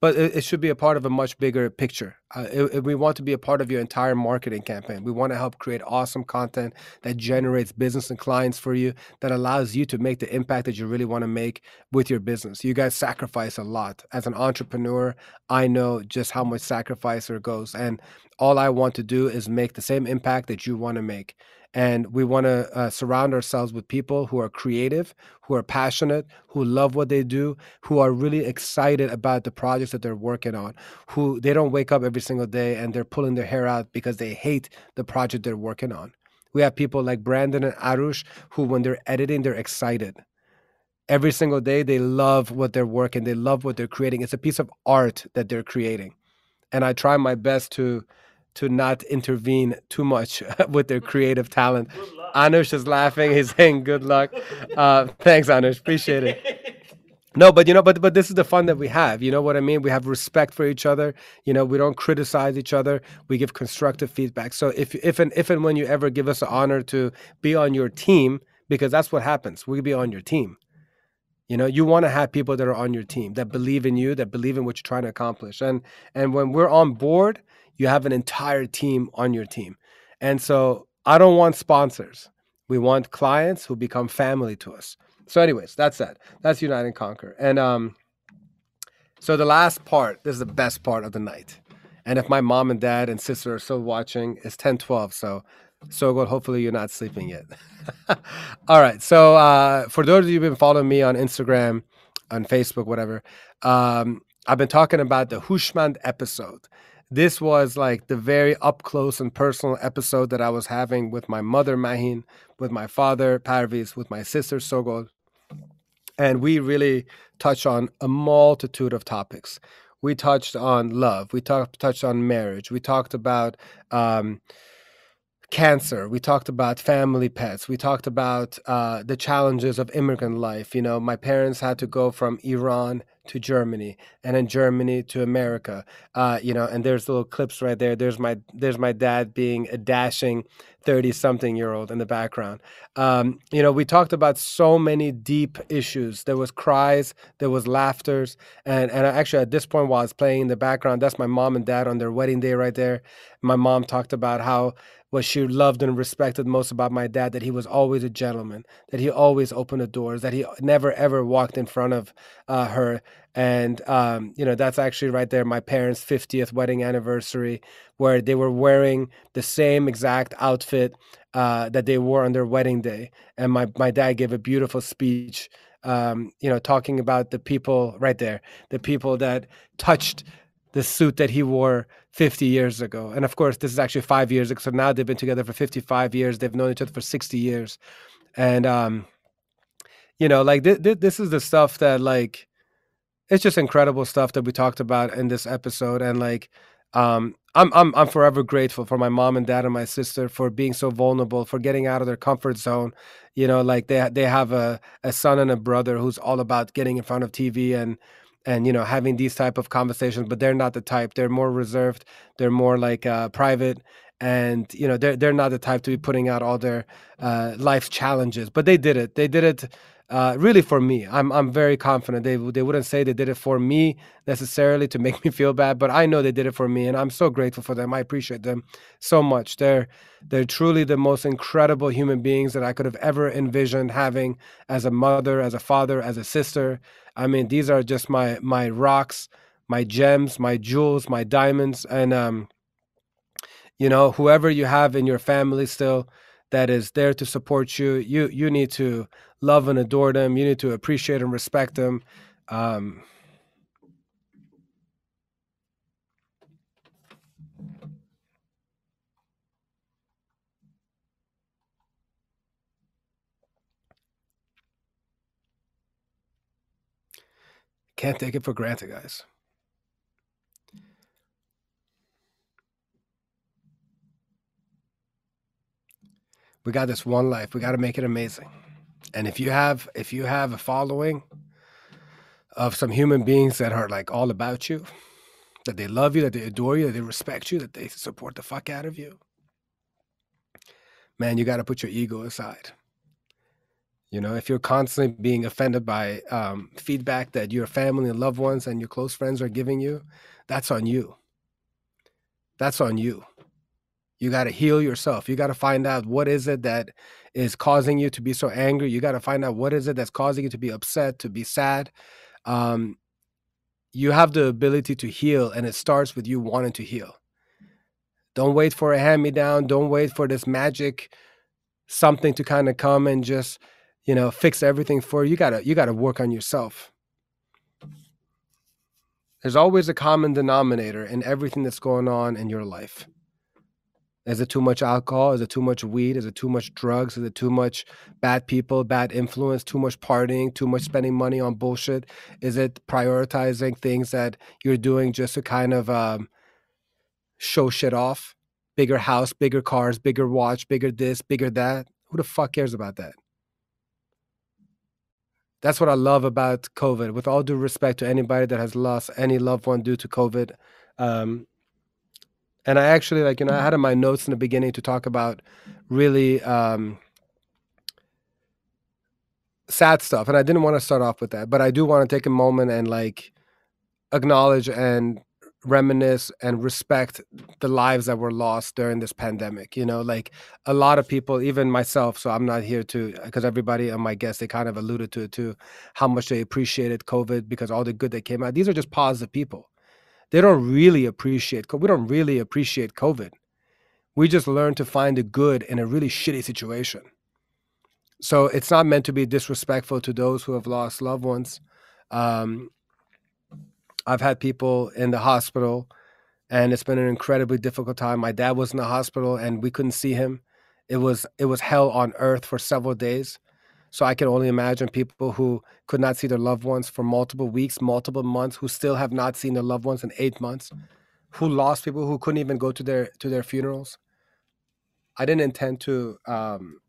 but it, it should be a part of a much bigger picture. Uh, we want to be a part of your entire marketing campaign. We want to help create awesome content that generates business and clients for you, that allows you to make the impact that you really want to make with your business. You guys sacrifice a lot. As an entrepreneur, I know just how much sacrifice there goes. And all I want to do is make the same impact that you want to make and we want to uh, surround ourselves with people who are creative who are passionate who love what they do who are really excited about the projects that they're working on who they don't wake up every single day and they're pulling their hair out because they hate the project they're working on we have people like brandon and anush who when they're editing they're excited every single day they love what they're working they love what they're creating it's a piece of art that they're creating and i try my best to to not intervene too much with their creative talent. Anush is laughing. He's saying good luck. Uh, thanks, Anush. Appreciate it. No, but you know, but but this is the fun that we have. You know what I mean? We have respect for each other. You know, we don't criticize each other. We give constructive feedback. So if if and if and when you ever give us the honor to be on your team, because that's what happens, we be on your team. You know, you want to have people that are on your team that believe in you, that believe in what you're trying to accomplish. And and when we're on board, you have an entire team on your team. And so I don't want sponsors. We want clients who become family to us. So, anyways, that's that. That's Unite and Conquer. And um, so the last part, this is the best part of the night. And if my mom and dad and sister are still watching, it's 10 12. So, so good. Hopefully, you're not sleeping yet. All right. So, uh, for those of you who've been following me on Instagram, on Facebook, whatever, um, I've been talking about the Hushmand episode. This was like the very up close and personal episode that I was having with my mother, Mahin, with my father, Parviz, with my sister, Sogol. And we really touched on a multitude of topics. We touched on love. We talked touched on marriage. We talked about um, cancer. We talked about family pets. We talked about uh, the challenges of immigrant life. You know, my parents had to go from Iran to Germany, and then Germany to America. Uh, you know, and there's little clips right there. There's my there's my dad being a dashing thirty something year old in the background. Um, you know, we talked about so many deep issues. There was cries, there was laughters, and and actually at this point while I was playing in the background, that's my mom and dad on their wedding day right there. My mom talked about how what she loved and respected most about my dad that he was always a gentleman that he always opened the doors that he never ever walked in front of uh, her and um, you know that's actually right there my parents 50th wedding anniversary where they were wearing the same exact outfit uh, that they wore on their wedding day and my, my dad gave a beautiful speech um, you know talking about the people right there the people that touched the suit that he wore 50 years ago. And of course, this is actually five years ago. So now they've been together for 55 years. They've known each other for 60 years. And, um, you know, like th- th- this is the stuff that, like, it's just incredible stuff that we talked about in this episode. And, like, um, I'm, I'm, I'm forever grateful for my mom and dad and my sister for being so vulnerable, for getting out of their comfort zone. You know, like they, they have a, a son and a brother who's all about getting in front of TV and, and you know having these type of conversations but they're not the type they're more reserved they're more like uh, private and you know they're, they're not the type to be putting out all their uh, life challenges but they did it they did it uh, really for me I'm, I'm very confident they, they wouldn't say they did it for me necessarily to make me feel bad but i know they did it for me and i'm so grateful for them. I appreciate them so much. They're they're truly the most incredible human beings that i could have ever envisioned having as a mother as a father as a sister. I mean, these are just my my rocks, my gems, my jewels, my diamonds, and um, you know, whoever you have in your family still that is there to support you, you you need to love and adore them. You need to appreciate and respect them. Um, Can't take it for granted, guys. We got this one life. We got to make it amazing. And if you have if you have a following of some human beings that are like all about you, that they love you, that they adore you, that they respect you, that they support the fuck out of you, man, you got to put your ego aside. You know, if you're constantly being offended by um, feedback that your family and loved ones and your close friends are giving you, that's on you. That's on you. You got to heal yourself. You got to find out what is it that is causing you to be so angry. You got to find out what is it that's causing you to be upset, to be sad. Um, you have the ability to heal, and it starts with you wanting to heal. Don't wait for a hand me down. Don't wait for this magic something to kind of come and just you know fix everything for you you gotta you gotta work on yourself there's always a common denominator in everything that's going on in your life is it too much alcohol? Is it too much weed? Is it too much drugs? Is it too much bad people bad influence? Too much partying? Too much spending money on bullshit? Is it prioritizing things that you're doing just to kind of um, show shit off? Bigger house bigger cars bigger watch bigger this bigger that? Who the fuck cares about that? That's what I love about COVID. With all due respect to anybody that has lost any loved one due to COVID, um, and I actually like you know I had in my notes in the beginning to talk about really um, sad stuff, and I didn't want to start off with that, but I do want to take a moment and like acknowledge and reminisce and respect the lives that were lost during this pandemic you know? Like a lot of people even myself so i'm not here to because everybody on my guests they kind of alluded to it too how much they appreciated covid because all the good that came out. These are just positive people they don't really appreciate we don't really appreciate COVID. We just learn to find the good in a really shitty situation. So it's not meant to be disrespectful to those who have lost loved ones. Um, I've had people in the hospital, and it's been an incredibly difficult time. My dad was in the hospital, and we couldn't see him. It was it was hell on earth for several days. So I can only imagine people who could not see their loved ones for multiple weeks, multiple months, who still have not seen their loved ones in eight months, who lost people who couldn't even go to their to their funerals. I didn't intend to um,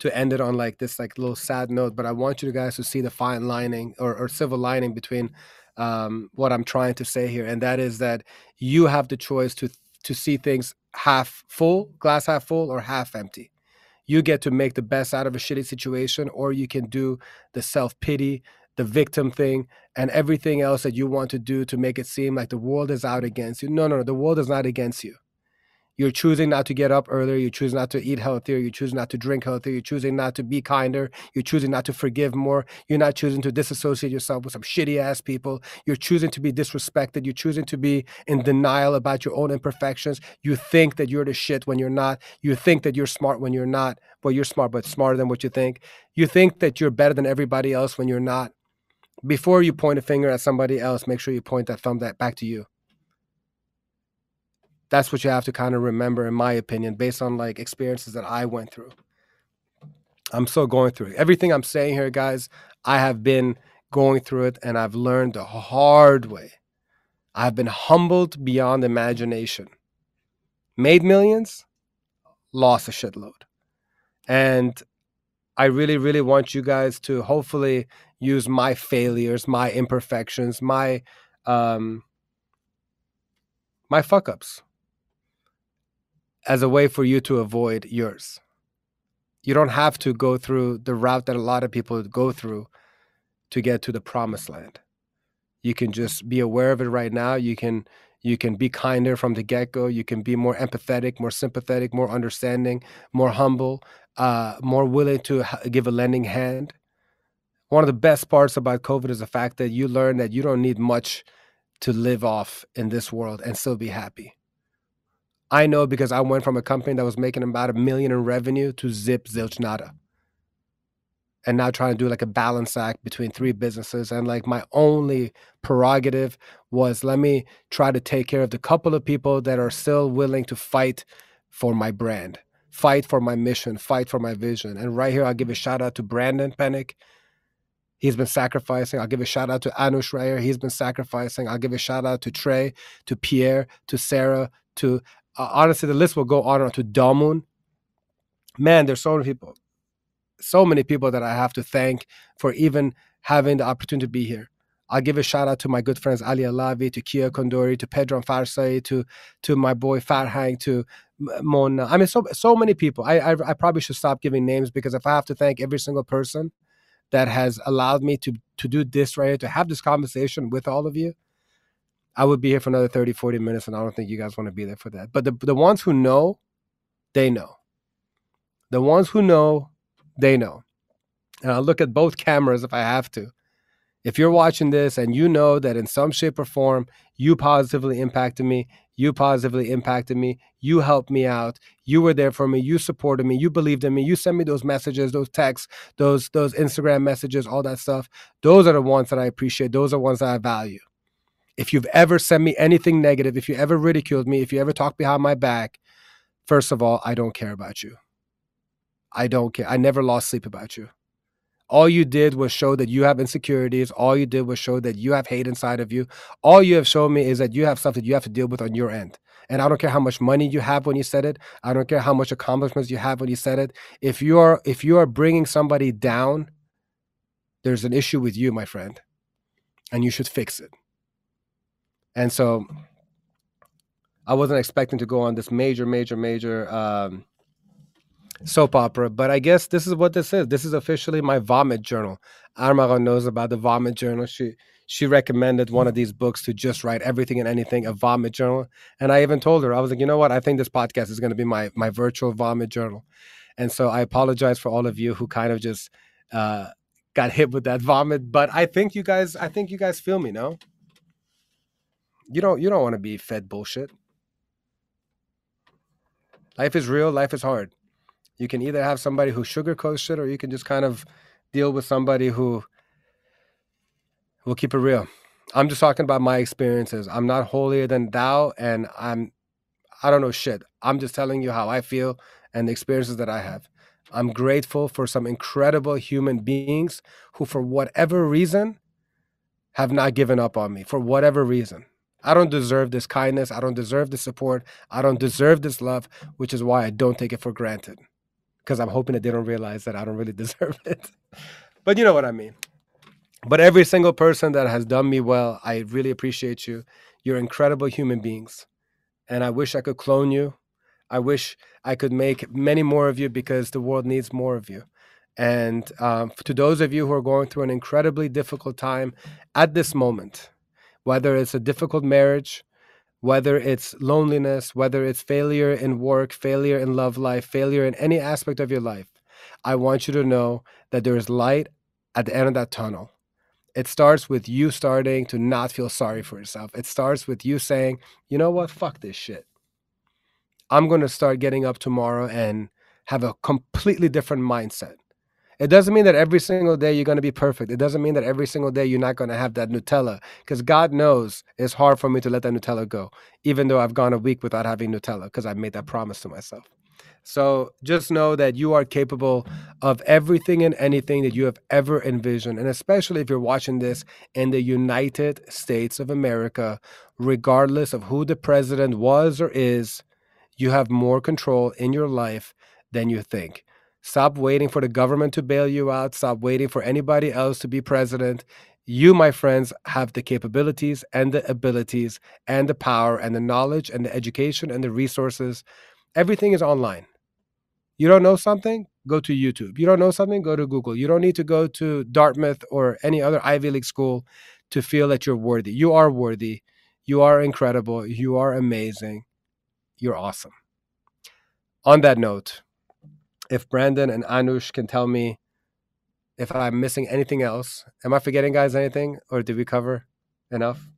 to end it on like this like little sad note, but I want you guys to see the fine lining or, or silver lining between um, what I'm trying to say here, and that is that you have the choice to to see things half full, glass half full, or half empty. You get to make the best out of a shitty situation, or you can do the self pity, the victim thing, and everything else that you want to do to make it seem like the world is out against you. No, no, no, the world is not against you. You're choosing not to get up earlier. you choose not to eat healthier. you choose not to drink healthier. You're choosing not to be kinder. You're choosing not to forgive more. You're not choosing to disassociate yourself with some shitty ass people. You're choosing to be disrespected. You're choosing to be in denial about your own imperfections. You think that you're the shit when you're not. You think that you're smart when you're not. Well, you're smart, but smarter than what you think. You think that you're better than everybody else when you're not. Before you point a finger at somebody else, make sure you point that thumb that back to you that's what you have to kind of remember in my opinion based on like experiences that i went through. I'm still going through it. Everything i'm saying here guys i have been going through it and i've learned the hard way. I've been humbled beyond imagination. Made millions lost a shitload. And i really really want you guys to hopefully use my failures my imperfections my um my fuck ups as a way for you to avoid yours. You don't have to go through the route that a lot of people go through to get to the promised land. You can just be aware of it right now. You can you can be kinder from the get-go. You can be more empathetic, more sympathetic, more understanding, more humble, uh, more willing to give a lending hand. One of the best parts about COVID is the fact that you learn that you don't need much to live off in this world and still be happy. I know because I went from a company that was making about a million in revenue to zip zilch nada. And now trying to do like a balance act between three businesses. And like my only prerogative was let me try to take care of the couple of people that are still willing to fight for my brand, fight for my mission, fight for my vision. And right here, I'll give a shout out to Brandon Pennick. He's been sacrificing. I'll give a shout out to Anush Rayer. He's been sacrificing. I'll give a shout out to Trey, to Pierre, to Sarah, to uh, honestly, the list will go on and on to Damun. Man, there's so many people, so many people that I have to thank for even having the opportunity to be here. I'll give a shout out to my good friends Ali Alavi, to Kia Kondori, to Pedro Farsay, to to my boy Farhang, to Mona. I mean, so so many people. I, I I probably should stop giving names because if I have to thank every single person that has allowed me to to do this right here, to have this conversation with all of you, I would be here for another 30, 40 minutes, and I don't think you guys want to be there for that. But the, the ones who know, they know. The ones who know, they know. And I'll look at both cameras if I have to. If you're watching this and you know that in some shape or form you positively impacted me, you positively impacted me, you helped me out, you were there for me, you supported me, you believed in me, you sent me those messages, those texts, those those Instagram messages, all that stuff. Those are the ones that I appreciate. Those are the ones that I value if you've ever sent me anything negative, if you ever ridiculed me, if you ever talked behind my back, first of all, I don't care about you. I don't care. I never lost sleep about you. All you did was show that you have insecurities. All you did was show that you have hate inside of you. All you have shown me is that you have stuff that you have to deal with on your end. And I don't care how much money you have when you said it. I don't care how much accomplishments you have when you said it. If you are if you are bringing somebody down, there's an issue with you, my friend, and you should fix it. And so I wasn't expecting to go on this major, major, major um, soap opera, but I guess this is what this is. This is officially my vomit journal. Armara knows about the vomit journal. She she recommended one of these books to just write everything and anything a vomit journal. And I even told her, I was like, you know what? I think this podcast is going to be my my virtual vomit journal. And so I apologize for all of you who kind of just uh, got hit with that vomit, but I think you guys, I think you guys feel me, no? You don't you don't want to be fed bullshit. Life is real, life is hard. You can either have somebody who sugarcoats shit or you can just kind of deal with somebody who will keep it real. I'm just talking about my experiences. I'm not holier than thou and I'm I don't know shit. I'm just telling you how I feel and the experiences that I have. I'm grateful for some incredible human beings who, for whatever reason, have not given up on me, for whatever reason. I don't deserve this kindness. I don't deserve this support. I don't deserve this love, which is why I don't take it for granted. Because I'm hoping that they don't realize that I don't really deserve it. but you know what I mean. But every single person that has done me well, I really appreciate you. You're incredible human beings. And I wish I could clone you. I wish I could make many more of you because the world needs more of you. And um, to those of you who are going through an incredibly difficult time at this moment, whether it's a difficult marriage, whether it's loneliness, whether it's failure in work, failure in love life, failure in any aspect of your life, I want you to know that there is light at the end of that tunnel. It starts with you starting to not feel sorry for yourself. It starts with you saying, you know what, fuck this shit. I'm going to start getting up tomorrow and have a completely different mindset. It doesn't mean that every single day you're going to be perfect. It doesn't mean that every single day you're not going to have that Nutella because God knows it's hard for me to let that Nutella go, even though I've gone a week without having Nutella because I made that promise to myself. So just know that you are capable of everything and anything that you have ever envisioned. And especially if you're watching this in the United States of America, regardless of who the president was or is, you have more control in your life than you think. Stop waiting for the government to bail you out. Stop waiting for anybody else to be president. You, my friends, have the capabilities and the abilities and the power and the knowledge and the education and the resources. Everything is online. You don't know something? Go to YouTube. You don't know something? Go to Google. You don't need to go to Dartmouth or any other Ivy League school to feel that you're worthy. You are worthy. You are incredible. You are amazing. You're awesome. On that note, if Brandon and Anush can tell me if I'm missing anything else, am I forgetting, guys, anything, or did we cover enough?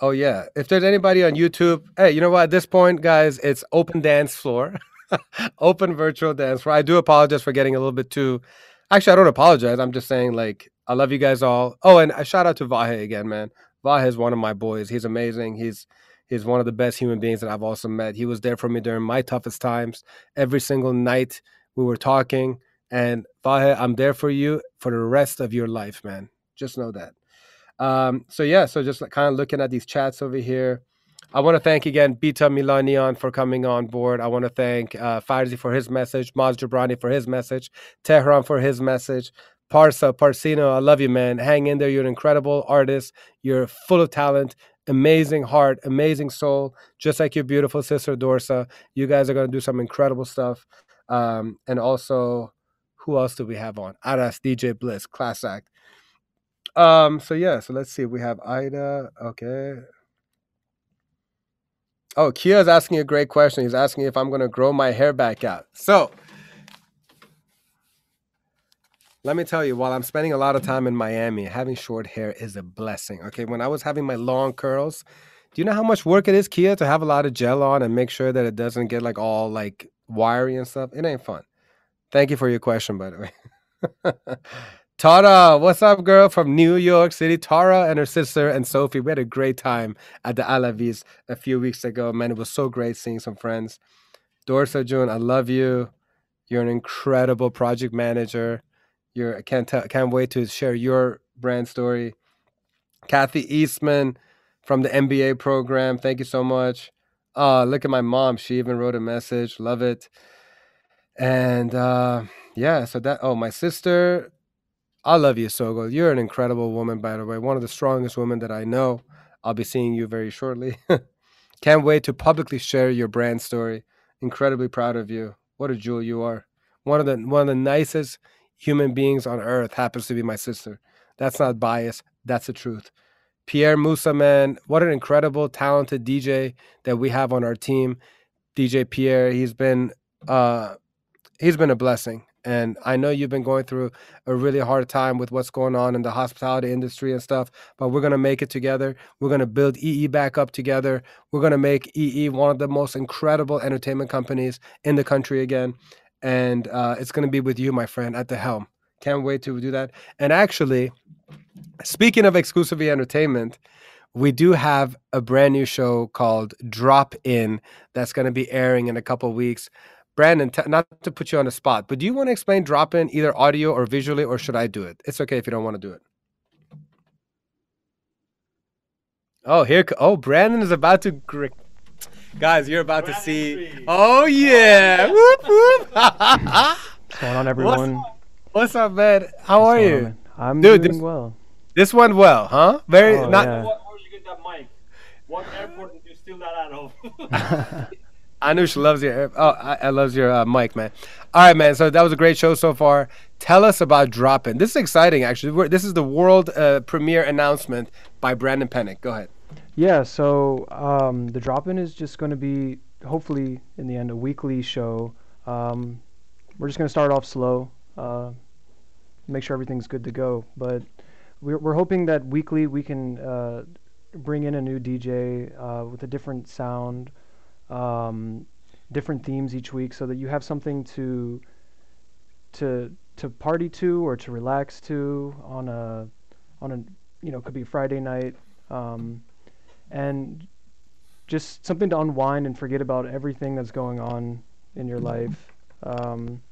Oh yeah. If there's anybody on YouTube, hey, you know what? At this point, guys, it's open dance floor, open virtual dance floor. I do apologize for getting a little bit too. Actually, I don't apologize. I'm just saying, like, I love you guys all. Oh, and a shout out to Vahe again, man. Vahe is one of my boys. He's amazing. He's he's one of the best human beings that I've also met. He was there for me during my toughest times. Every single night we were talking. And Vahe, I'm there for you for the rest of your life, man. Just know that. Um, so yeah, so just kind of looking at these chats over here. I want to thank again Bita Milanian for coming on board. I want to thank uh, Farzi for his message, Maz Jobrani for his message, Tehran for his message, Parsa, Parsino, I love you, man. Hang in there. You're an incredible artist. You're full of talent, amazing heart, amazing soul, just like your beautiful sister Dorsa. You guys are going to do some incredible stuff. Um, and also, who else do we have on? Aras, DJ Bliss, class act. Um, so yeah, so let's see. We have Ida. Okay. Oh, Kia is asking a great question. He's asking if I'm gonna grow my hair back out. So let me tell you, while I'm spending a lot of time in Miami, having short hair is a blessing. Okay. When I was having my long curls, do you know how much work it is, Kia, to have a lot of gel on and make sure that it doesn't get like all like wiry and stuff? It ain't fun. Thank you for your question, by the way. Tara, what's up, girl from New York City? Tara and her sister and Sophie. We had a great time at the Alavis a few weeks ago. Man, it was so great seeing some friends. Dorsa June, I love you. You're an incredible project manager. You're I can't tell, can't wait to share your brand story. Kathy Eastman from the MBA program. Thank you so much. Uh, look at my mom. She even wrote a message. Love it. And uh, yeah, so that oh, my sister I love you, Sogo. You're an incredible woman, by the way. One of the strongest women that I know. I'll be seeing you very shortly. Can't wait to publicly share your brand story. Incredibly proud of you. What a jewel you are. One of the one of the nicest human beings on earth happens to be my sister. That's not bias. That's the truth. Pierre Musa, man, what an incredible, talented DJ that we have on our team. DJ Pierre, he's been uh, he's been a blessing And I know you've been going through a really hard time with what's going on in the hospitality industry and stuff, but we're to make it together. We're to build EE back up together. We're to make EE one of the most incredible entertainment companies in the country again. And uh, it's going to be with you, my friend, at the helm. Can't wait to do that. And actually, speaking of exclusively entertainment, we do have a brand new show called Drop In that's going to be airing in a couple weeks. Brandon, t- not to put you on the spot, but do you want to explain Drop In either audio or visually, or should I do it? It's okay if you don't want to do it. Oh, here! Oh, Brandon is about to. Gr- Guys, you're about to see. Oh yeah! Whoop, whoop. What's going on, everyone? What's up, man? How are What's going you? on. I'm Dude, doing this- well. This went well, huh? Very Oh, not. yeah. What, where did you get that mic? What airport did you steal that out of? Anush loves your. Oh, I, I loves your uh, mic, man. All right, man. So that was a great show so far. Tell us about Drop In. This is exciting, actually. We're, this is the world uh, premiere announcement by Brandon Pennick. Go ahead. Yeah, so um, the drop in is just going to be, hopefully, in the end, a weekly show. Um, we're just going to start off slow, uh, make sure everything's good to go. But we're, we're hoping that weekly we can uh, bring in a new DJ uh, with a different sound, um, different themes each week, so that you have something to to to party to or to relax to on a on a you know could be Friday night. Um, and just something to unwind and forget about everything that's going on in your life. Um,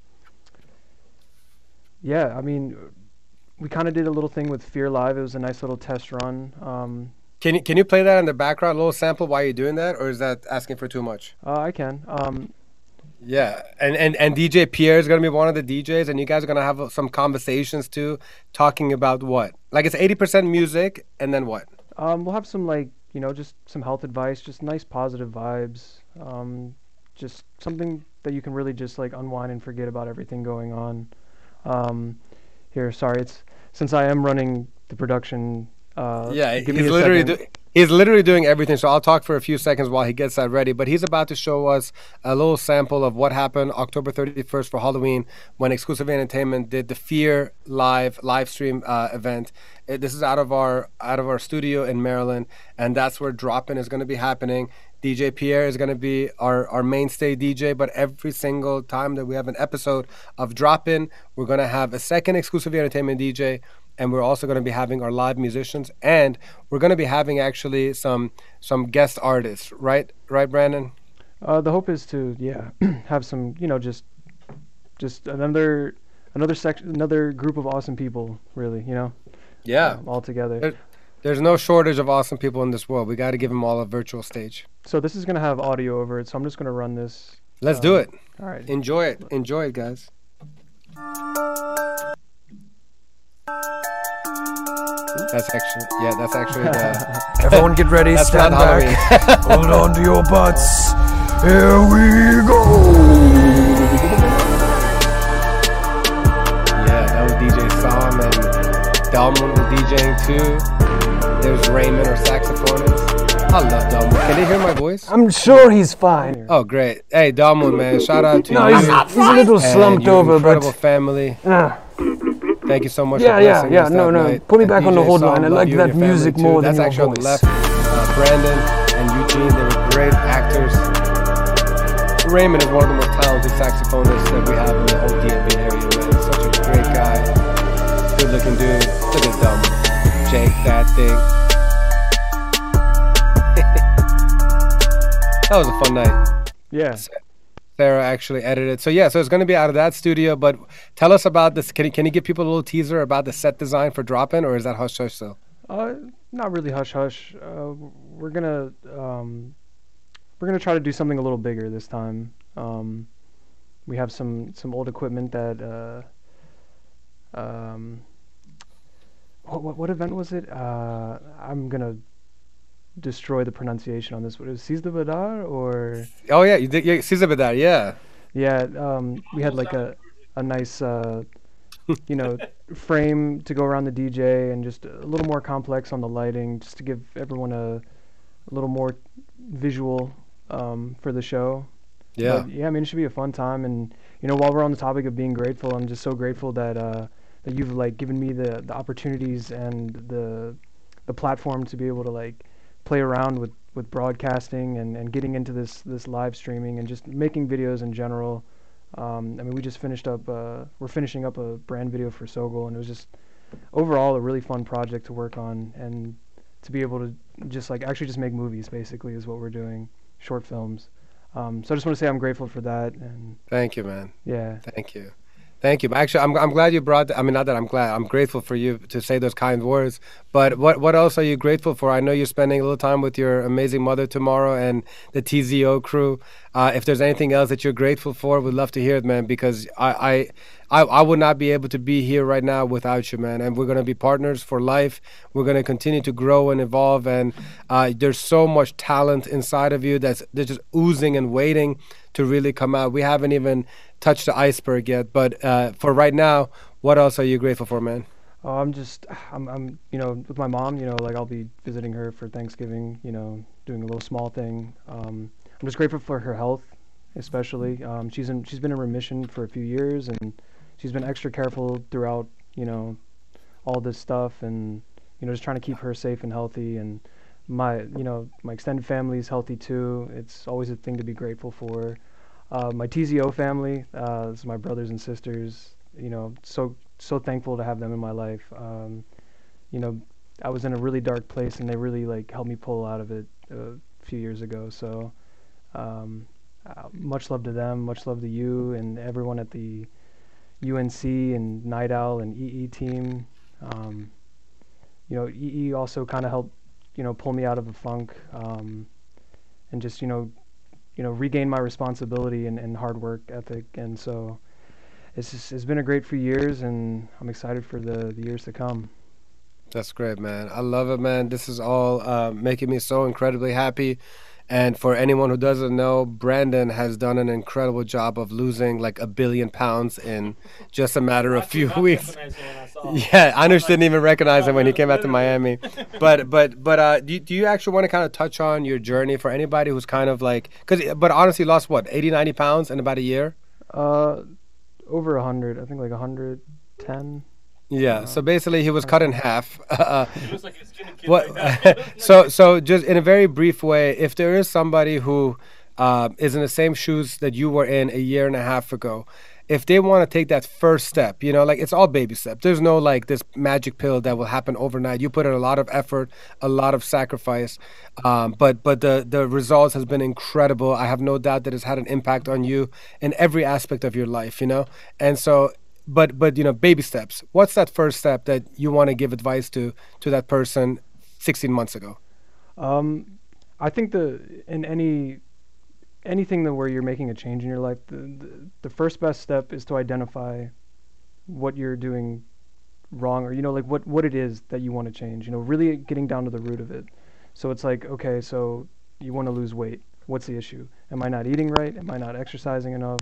yeah, I mean, we kind of did a little thing with Fear Live. It was a nice little test run. Um, Can you can you play that in the background, a little sample while you're doing that, or is that asking for too much? uh, I can. Um, Yeah, and and and DJ Pierre is gonna be one of the DJs, and you guys are gonna have some conversations too, talking about what? Like it's eighty percent music, and then what? um, we'll have some like you know just some health advice, just nice positive vibes. Um, just something that you can really just like unwind and forget about everything going on. Um, here, sorry, it's since I am running the production. Uh, Yeah, give he's me a literally second. do, he's literally doing everything. So I'll talk for a few seconds while he gets that ready. But he's about to show us a little sample of what happened October 31st for Halloween when Exclusive Entertainment did the Fear live live stream uh, event. Uh, this is out of our out of our studio in Maryland, and that's where Drop In is going to be happening. DJ Pierre is going to be our, our mainstay DJ, but every single time that we have an episode of Drop In, we're going to have a second exclusive entertainment DJ, and we're also going to be having our live musicians, and we're going to be having actually some some guest artists, right? Right, Brandon? Uh, the hope is to yeah have some you know just just another another section another group of awesome people really you know Yeah. um, all together. There- there's no shortage of awesome people in this world. We got to give them all a virtual stage. So this is gonna have audio over it, so I'm just gonna run this. Let's do um, it. All right. Enjoy it. Enjoy it, guys. That's actually yeah. That's actually the. Everyone get ready, stand back. Hold on to your butts. Here we go. Yeah, that was DJ Sam and Dalman was DJing too. There's Raymond, our saxophonist. I love Dalman. Can they hear my voice? I'm sure he's fine. Oh, great. Hey, Dalman, man. Shout out to No, you. he's- he's a little and slumped your over, but- incredible family. Yeah. Thank you so much Yeah, for yeah, yeah. No, no. night. Put me And back on the DJ hold line. I like that music more That's than actually your on the left. Uh, Brandon and Eugene, they were great actors. Raymond is one of the most talented saxophonists that we have in the whole DMV area, man. He's Such a great guy. Good looking dude. Look at them. Jake, that thing. that was a fun night. Yeah. Sarah actually edited. So yeah, so it's going to be out of that studio. But tell us about this. Can you, can you give people a little teaser about the set design for Drop In, or is that hush hush still? Uh, not really hush hush. Uh, we're gonna um, we're gonna try to do something a little bigger this time. Um, we have some some old equipment that uh, um, what, what what event was it? Uh, I'm gonna destroy the pronunciation on this. What is Sizdah Bedar or? Oh yeah, you did. Yeah, Sizdah Bedar. Yeah. Yeah, um, we had like a a nice uh, you know frame to go around the DJ and just a little more complex on the lighting, just to give everyone a, a little more visual um, for the show. Yeah. But, yeah, I mean, it should be a fun time. And you know, while we're on the topic of being grateful, I'm just so grateful that uh, that you've like given me the the opportunities and the the platform to be able to like play around with with broadcasting and, and getting into this this live streaming and just making videos in general. Um, I mean, we just finished up. Uh, we're finishing up a brand video for Sogol, and it was just overall a really fun project to work on and to be able to just like actually just make movies. Basically, is what we're doing, short films. Um, so I just want to say I'm grateful for that. And Thank you, man. yeah, Thank you. Thank you. Actually, I'm, I'm glad you brought. I mean, not that I'm glad. I'm grateful for you to say those kind words. But what what else are you grateful for? I know you're spending a little time with your amazing mother tomorrow and the TZO crew. Uh, if there's anything else that you're grateful for, we'd love to hear it, man. Because I I, I, I would not be able to be here right now without you, man. And we're gonna be partners for life. We're gonna continue to grow and evolve. And uh, there's so much talent inside of you that's that's just oozing and waiting to really come out. We haven't even touched the iceberg yet. But uh, for right now, what else are you grateful for, man? Oh, I'm just, I'm, I'm, you know, with my mom, you know, like I'll be visiting her for Thanksgiving, you know, doing a little small thing. Um, I'm just grateful for her health, especially. Um, she's in, she's been in remission for a few years, and she's been extra careful throughout, you know, all this stuff, and you know, just trying to keep her safe and healthy. And my, you know, my extended family is healthy too. It's always a thing to be grateful for. Uh, my TZO family, uh, this is my brothers and sisters. You know, so so thankful to have them in my life. Um, you know, I was in a really dark place, and they really like helped me pull out of it a few years ago. So, um, uh, much love to them. Much love to you and everyone at the UNC and Night Owl and EE team. Um, you know, EE also kind of helped, you know, pull me out of a funk, um, and just you know, you know, regain my responsibility and, and hard work ethic. And so, it's just, it's been a great few years, and I'm excited for the the years to come. That's great, man. I love it, man. This is all uh, making me so incredibly happy. And for anyone who doesn't know, Brandon has done an incredible job of losing like a billion pounds in just a matter of few weeks. Yeah, Anush didn't even recognize him when he came out to Miami. But but but uh, do you, do you actually want to kind of touch on your journey for anybody who's kind of like because but honestly lost what 80 90 pounds in about a year? Uh, over a hundred, I think like a hundred ten. Yeah. So basically, he was cut in half. Uh, what? so so just in a very brief way, if there is somebody who uh, is in the same shoes that you were in a year and a half ago, if they want to take that first step, you know, like it's all baby steps. There's no like this magic pill that will happen overnight. You put in a lot of effort, a lot of sacrifice, um, but but the the results has been incredible. I have no doubt that it's had an impact on you in every aspect of your life, you know. And so, but but you know, baby steps. What's that first step that you want to give advice to to that person 16 months ago? Um, I think the in any anything that where you're making a change in your life, the, the the first best step is to identify what you're doing wrong, or you know, like what what it is that you want to change. You know, really getting down to the root of it. So it's like, okay, so you want to lose weight. What's the issue? Am I not eating right? Am I not exercising enough?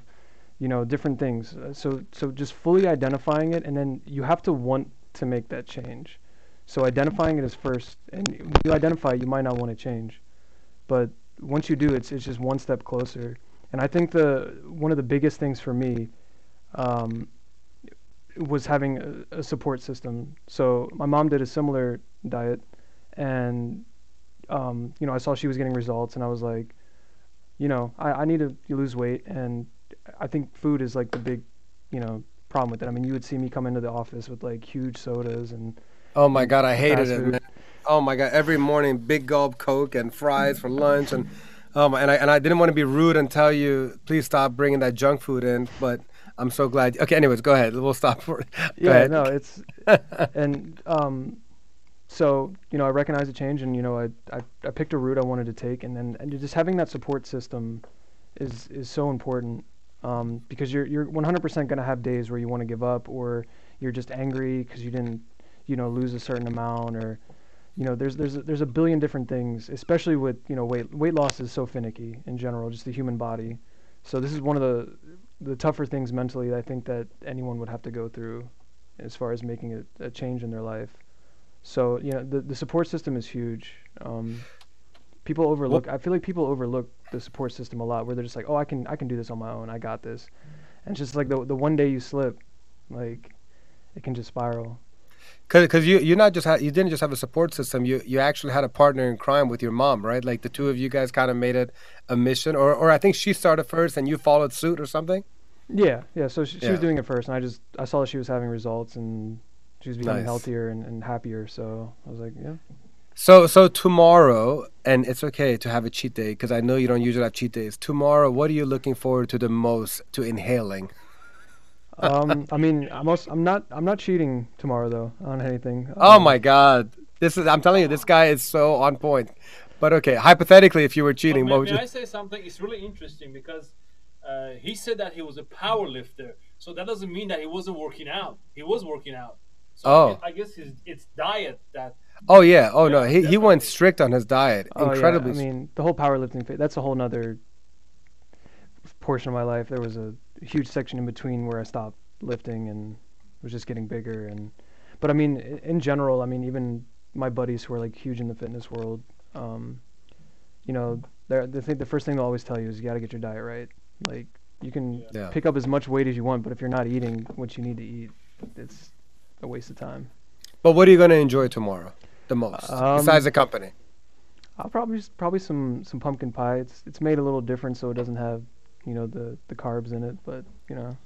You know, different things. Uh, So so just fully identifying it, and then you have to want to make that change. So identifying it is first, and you identify, you might not want to change, but once you do, it's it's just one step closer. And I think the one of the biggest things for me um, was having a, a support system. So my mom did a similar diet, and um, you know I saw she was getting results, and I was like, you know, I, I need to lose weight, and I think food is like the big, you know, problem with it. I mean, you would see me come into the office with like huge sodas and. Oh my God, I hated it, man. Oh my God, every morning, big gulp Coke and fries for lunch, and my, and I and I didn't want to be rude and tell you, please stop bringing that junk food in, but I'm so glad. Okay, anyways, go ahead. We'll stop for. Go yeah, ahead. no, it's and um, so you know I recognize the change, and you know I, I I picked a route I wanted to take, and then and just having that support system is is so important um, because you're you're 100% gonna have days where you want to give up, or you're just angry because you didn't you know lose a certain amount, or you know there's there's a, there's a billion different things, especially with you know weight weight loss is so finicky in general, just the human body. So this is one of the the tougher things mentally I think that anyone would have to go through as far as making a, a change in their life. So you know the the support system is huge. Um, people overlook. I feel like people overlook the support system a lot, where they're just like, "Oh, I can I can do this on my own. I got this," and it's just like the the one day you slip, like it can just spiral. Because cause you you not just had you didn't just have a support system. You you actually had a partner in crime with your mom, right? Like the two of you guys kind of made it a mission, or or I think she started first and you followed suit or something. Yeah, yeah. So she, she was doing it first, and I just I saw that she was having results and she was becoming Nice. healthier and, and happier. So I was like, yeah. So so tomorrow, and it's okay to have a cheat day because I know you don't usually have cheat days. Tomorrow, what are you looking forward to the most to inhaling? Um, I mean, I'm also, I'm not I'm not cheating tomorrow though on anything. Oh Um, my God, this is I'm telling you, this guy is so on point. But okay, hypothetically, if you were cheating, May, what would may you? I say something? It's really interesting because uh, he said that he was a power lifter. So that doesn't mean that he wasn't working out. He was working out. So I Oh. guess, I guess his, it's diet that. Oh yeah, oh no, he he went strict on his diet, Oh, yeah, incredibly. I mean, the whole powerlifting phase, that's a whole nother portion of my life. There was a huge section in between where I stopped lifting and was just getting bigger. And, but I mean, in general, I mean, even my buddies who are like huge in the fitness world, um, you know, they're, they think the first thing they'll always tell you is you got to get your diet right. Like, you can Yeah. pick up as much weight as you want, but if you're not eating what you need to eat, it's a waste of time. But what are you going to enjoy tomorrow the most, Um, besides the company? I'll probably probably some some pumpkin pie. It's it's made a little different, so it doesn't have you know the the carbs in it. But you know,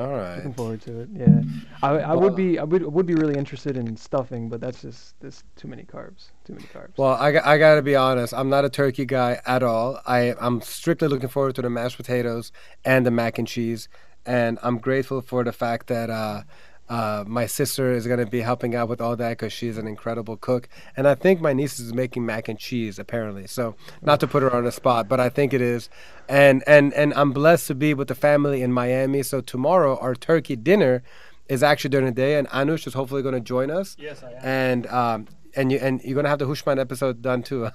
All right. looking forward to it. Yeah, I I Well- would be I would would be really interested in stuffing, but that's just this too many carbs. Too many carbs. Well, I, got- I got to be honest. I'm not a turkey guy at all. I I'm strictly looking forward to the mashed potatoes and the mac and cheese, and I'm grateful for the fact that uh, uh, my sister is going to be helping out with all that because she's an incredible cook, and I think my niece is making mac and cheese apparently. So not to put her on the spot, but I think it is, and and and I'm blessed to be with the family in Miami. So tomorrow our turkey dinner is actually during the day, and Anush is hopefully going to join us. Yes, I am. And um, and you and you're gonna have the Hushman episode done too.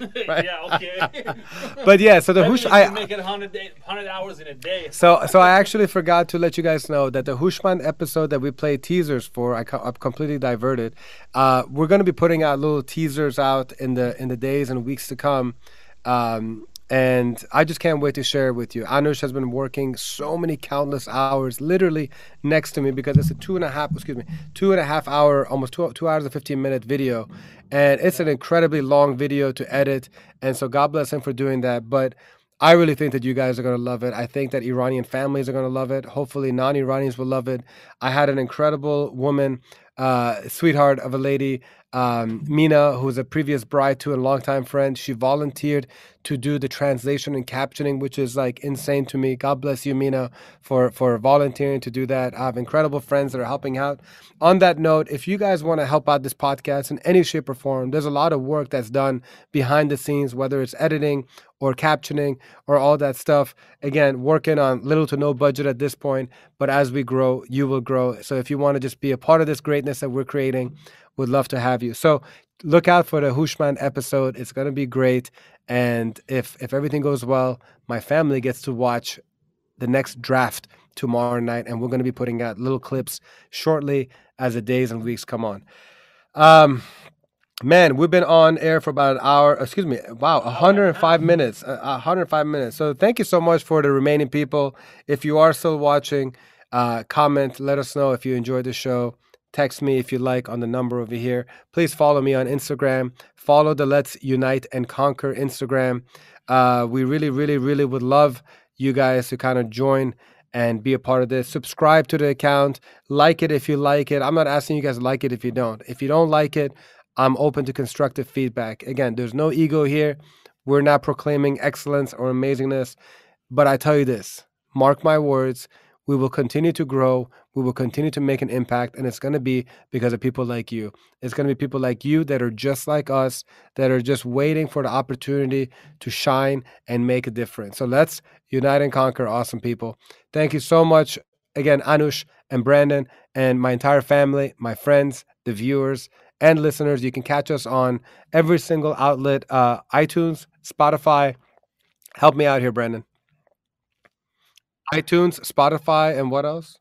right? yeah, okay. But yeah, so the Hush- I- make it 100, day, 100 hours in a day. So, so I actually forgot to let you guys know that the Hushman episode that we played teasers for, I I'm completely diverted. Uh, we're going to be putting out little teasers out in the in the days and weeks to come, um, and I just can't wait to share it with you. Anush has been working so many countless hours, literally next to me, because it's a two and a half, excuse me, two and a half hour, almost two two hours and fifteen minute video, and it's an incredibly long video to edit. And so, God bless him for doing that, but. I really think that you guys are going to love it. I think that Iranian families are going to love it. Hopefully, non Iranians will love it. I had an incredible woman, uh, sweetheart of a lady, um, Mina, who was a previous bride to a longtime friend. She volunteered to do the translation and captioning, which is like insane to me. God bless you, Mina, for, for volunteering to do that. I have incredible friends that are helping out. On that note, if you guys want to help out this podcast in any shape or form, there's a lot of work that's done behind the scenes, whether it's editing or captioning or all that stuff. Again, working on little to no budget at this point, but as we grow, you will grow. So if you want to just be a part of this greatness that we're creating, would love to have you. So look out for the Hushman episode. It's going to be great. And if if everything goes well, my family gets to watch the next draft tomorrow night, and we're going to be putting out little clips shortly as the days and weeks come on. Um, man, we've been on air for about an hour. Excuse me, wow, 105 minutes. Uh, 105 minutes. So thank you so much for the remaining people. If you are still watching, uh, comment. Let us know if you enjoyed the show. Text me if you like on the number over here. Please follow me on Instagram. Follow the Let's Unite and Conquer Instagram. Uh, we really, really, really would love you guys to kind of join and be a part of this. Subscribe to the account. Like it if you like it. I'm not asking you guys to like it if you don't. If you don't like it, I'm open to constructive feedback. Again, there's no ego here. We're not proclaiming excellence or amazingness. But I tell you this mark my words, we will continue to grow. We will continue to make an impact. And it's going to be because of people like you. It's going to be people like you that are just like us, that are just waiting for the opportunity to shine and make a difference. So let's unite and conquer, awesome people. Thank you so much. Again, Anush and Brandon and my entire family, my friends, the viewers, and listeners. You can catch us on every single outlet uh, iTunes, Spotify. Help me out here, Brandon. iTunes, Spotify, and what else?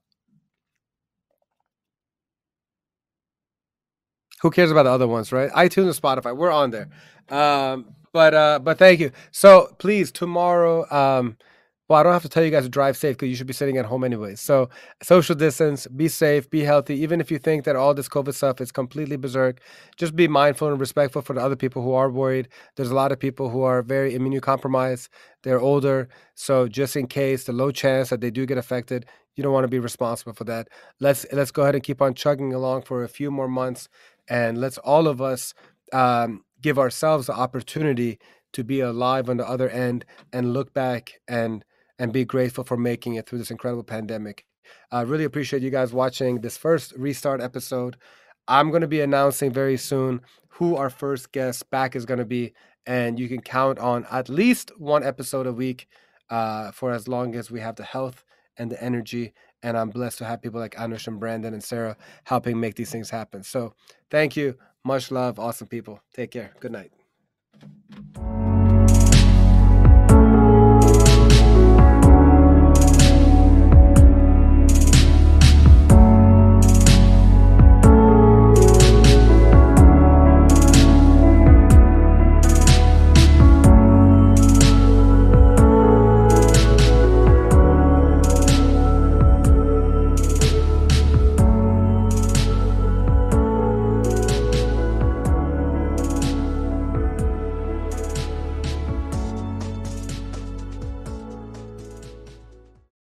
Who cares about the other ones, right? iTunes and Spotify. We're on there. Um, but uh, but thank you. So please tomorrow. Um, well, I don't have to tell you guys to drive safe because you should be sitting at home anyways. So social distance, be safe, be healthy. Even if you think that all this COVID stuff is completely berserk, just be mindful and respectful for the other people who are worried. There's a lot of people who are very immunocompromised. They're older, so just in case the low chance that they do get affected, you don't want to be responsible for that. Let's let's go ahead and keep on chugging along for a few more months, and let's all of us um, give ourselves the opportunity to be alive on the other end and look back and and be grateful for making it through this incredible pandemic. I really appreciate you guys watching this first restart episode. I'm going to be announcing very soon who our first guest back is going to be, and you can count on at least one episode a week uh, for as long as we have the health and the energy. And I'm blessed to have people like Anush and Brandon and Sarah helping make these things happen. So thank you. Much love. Awesome people. Take care. Good night.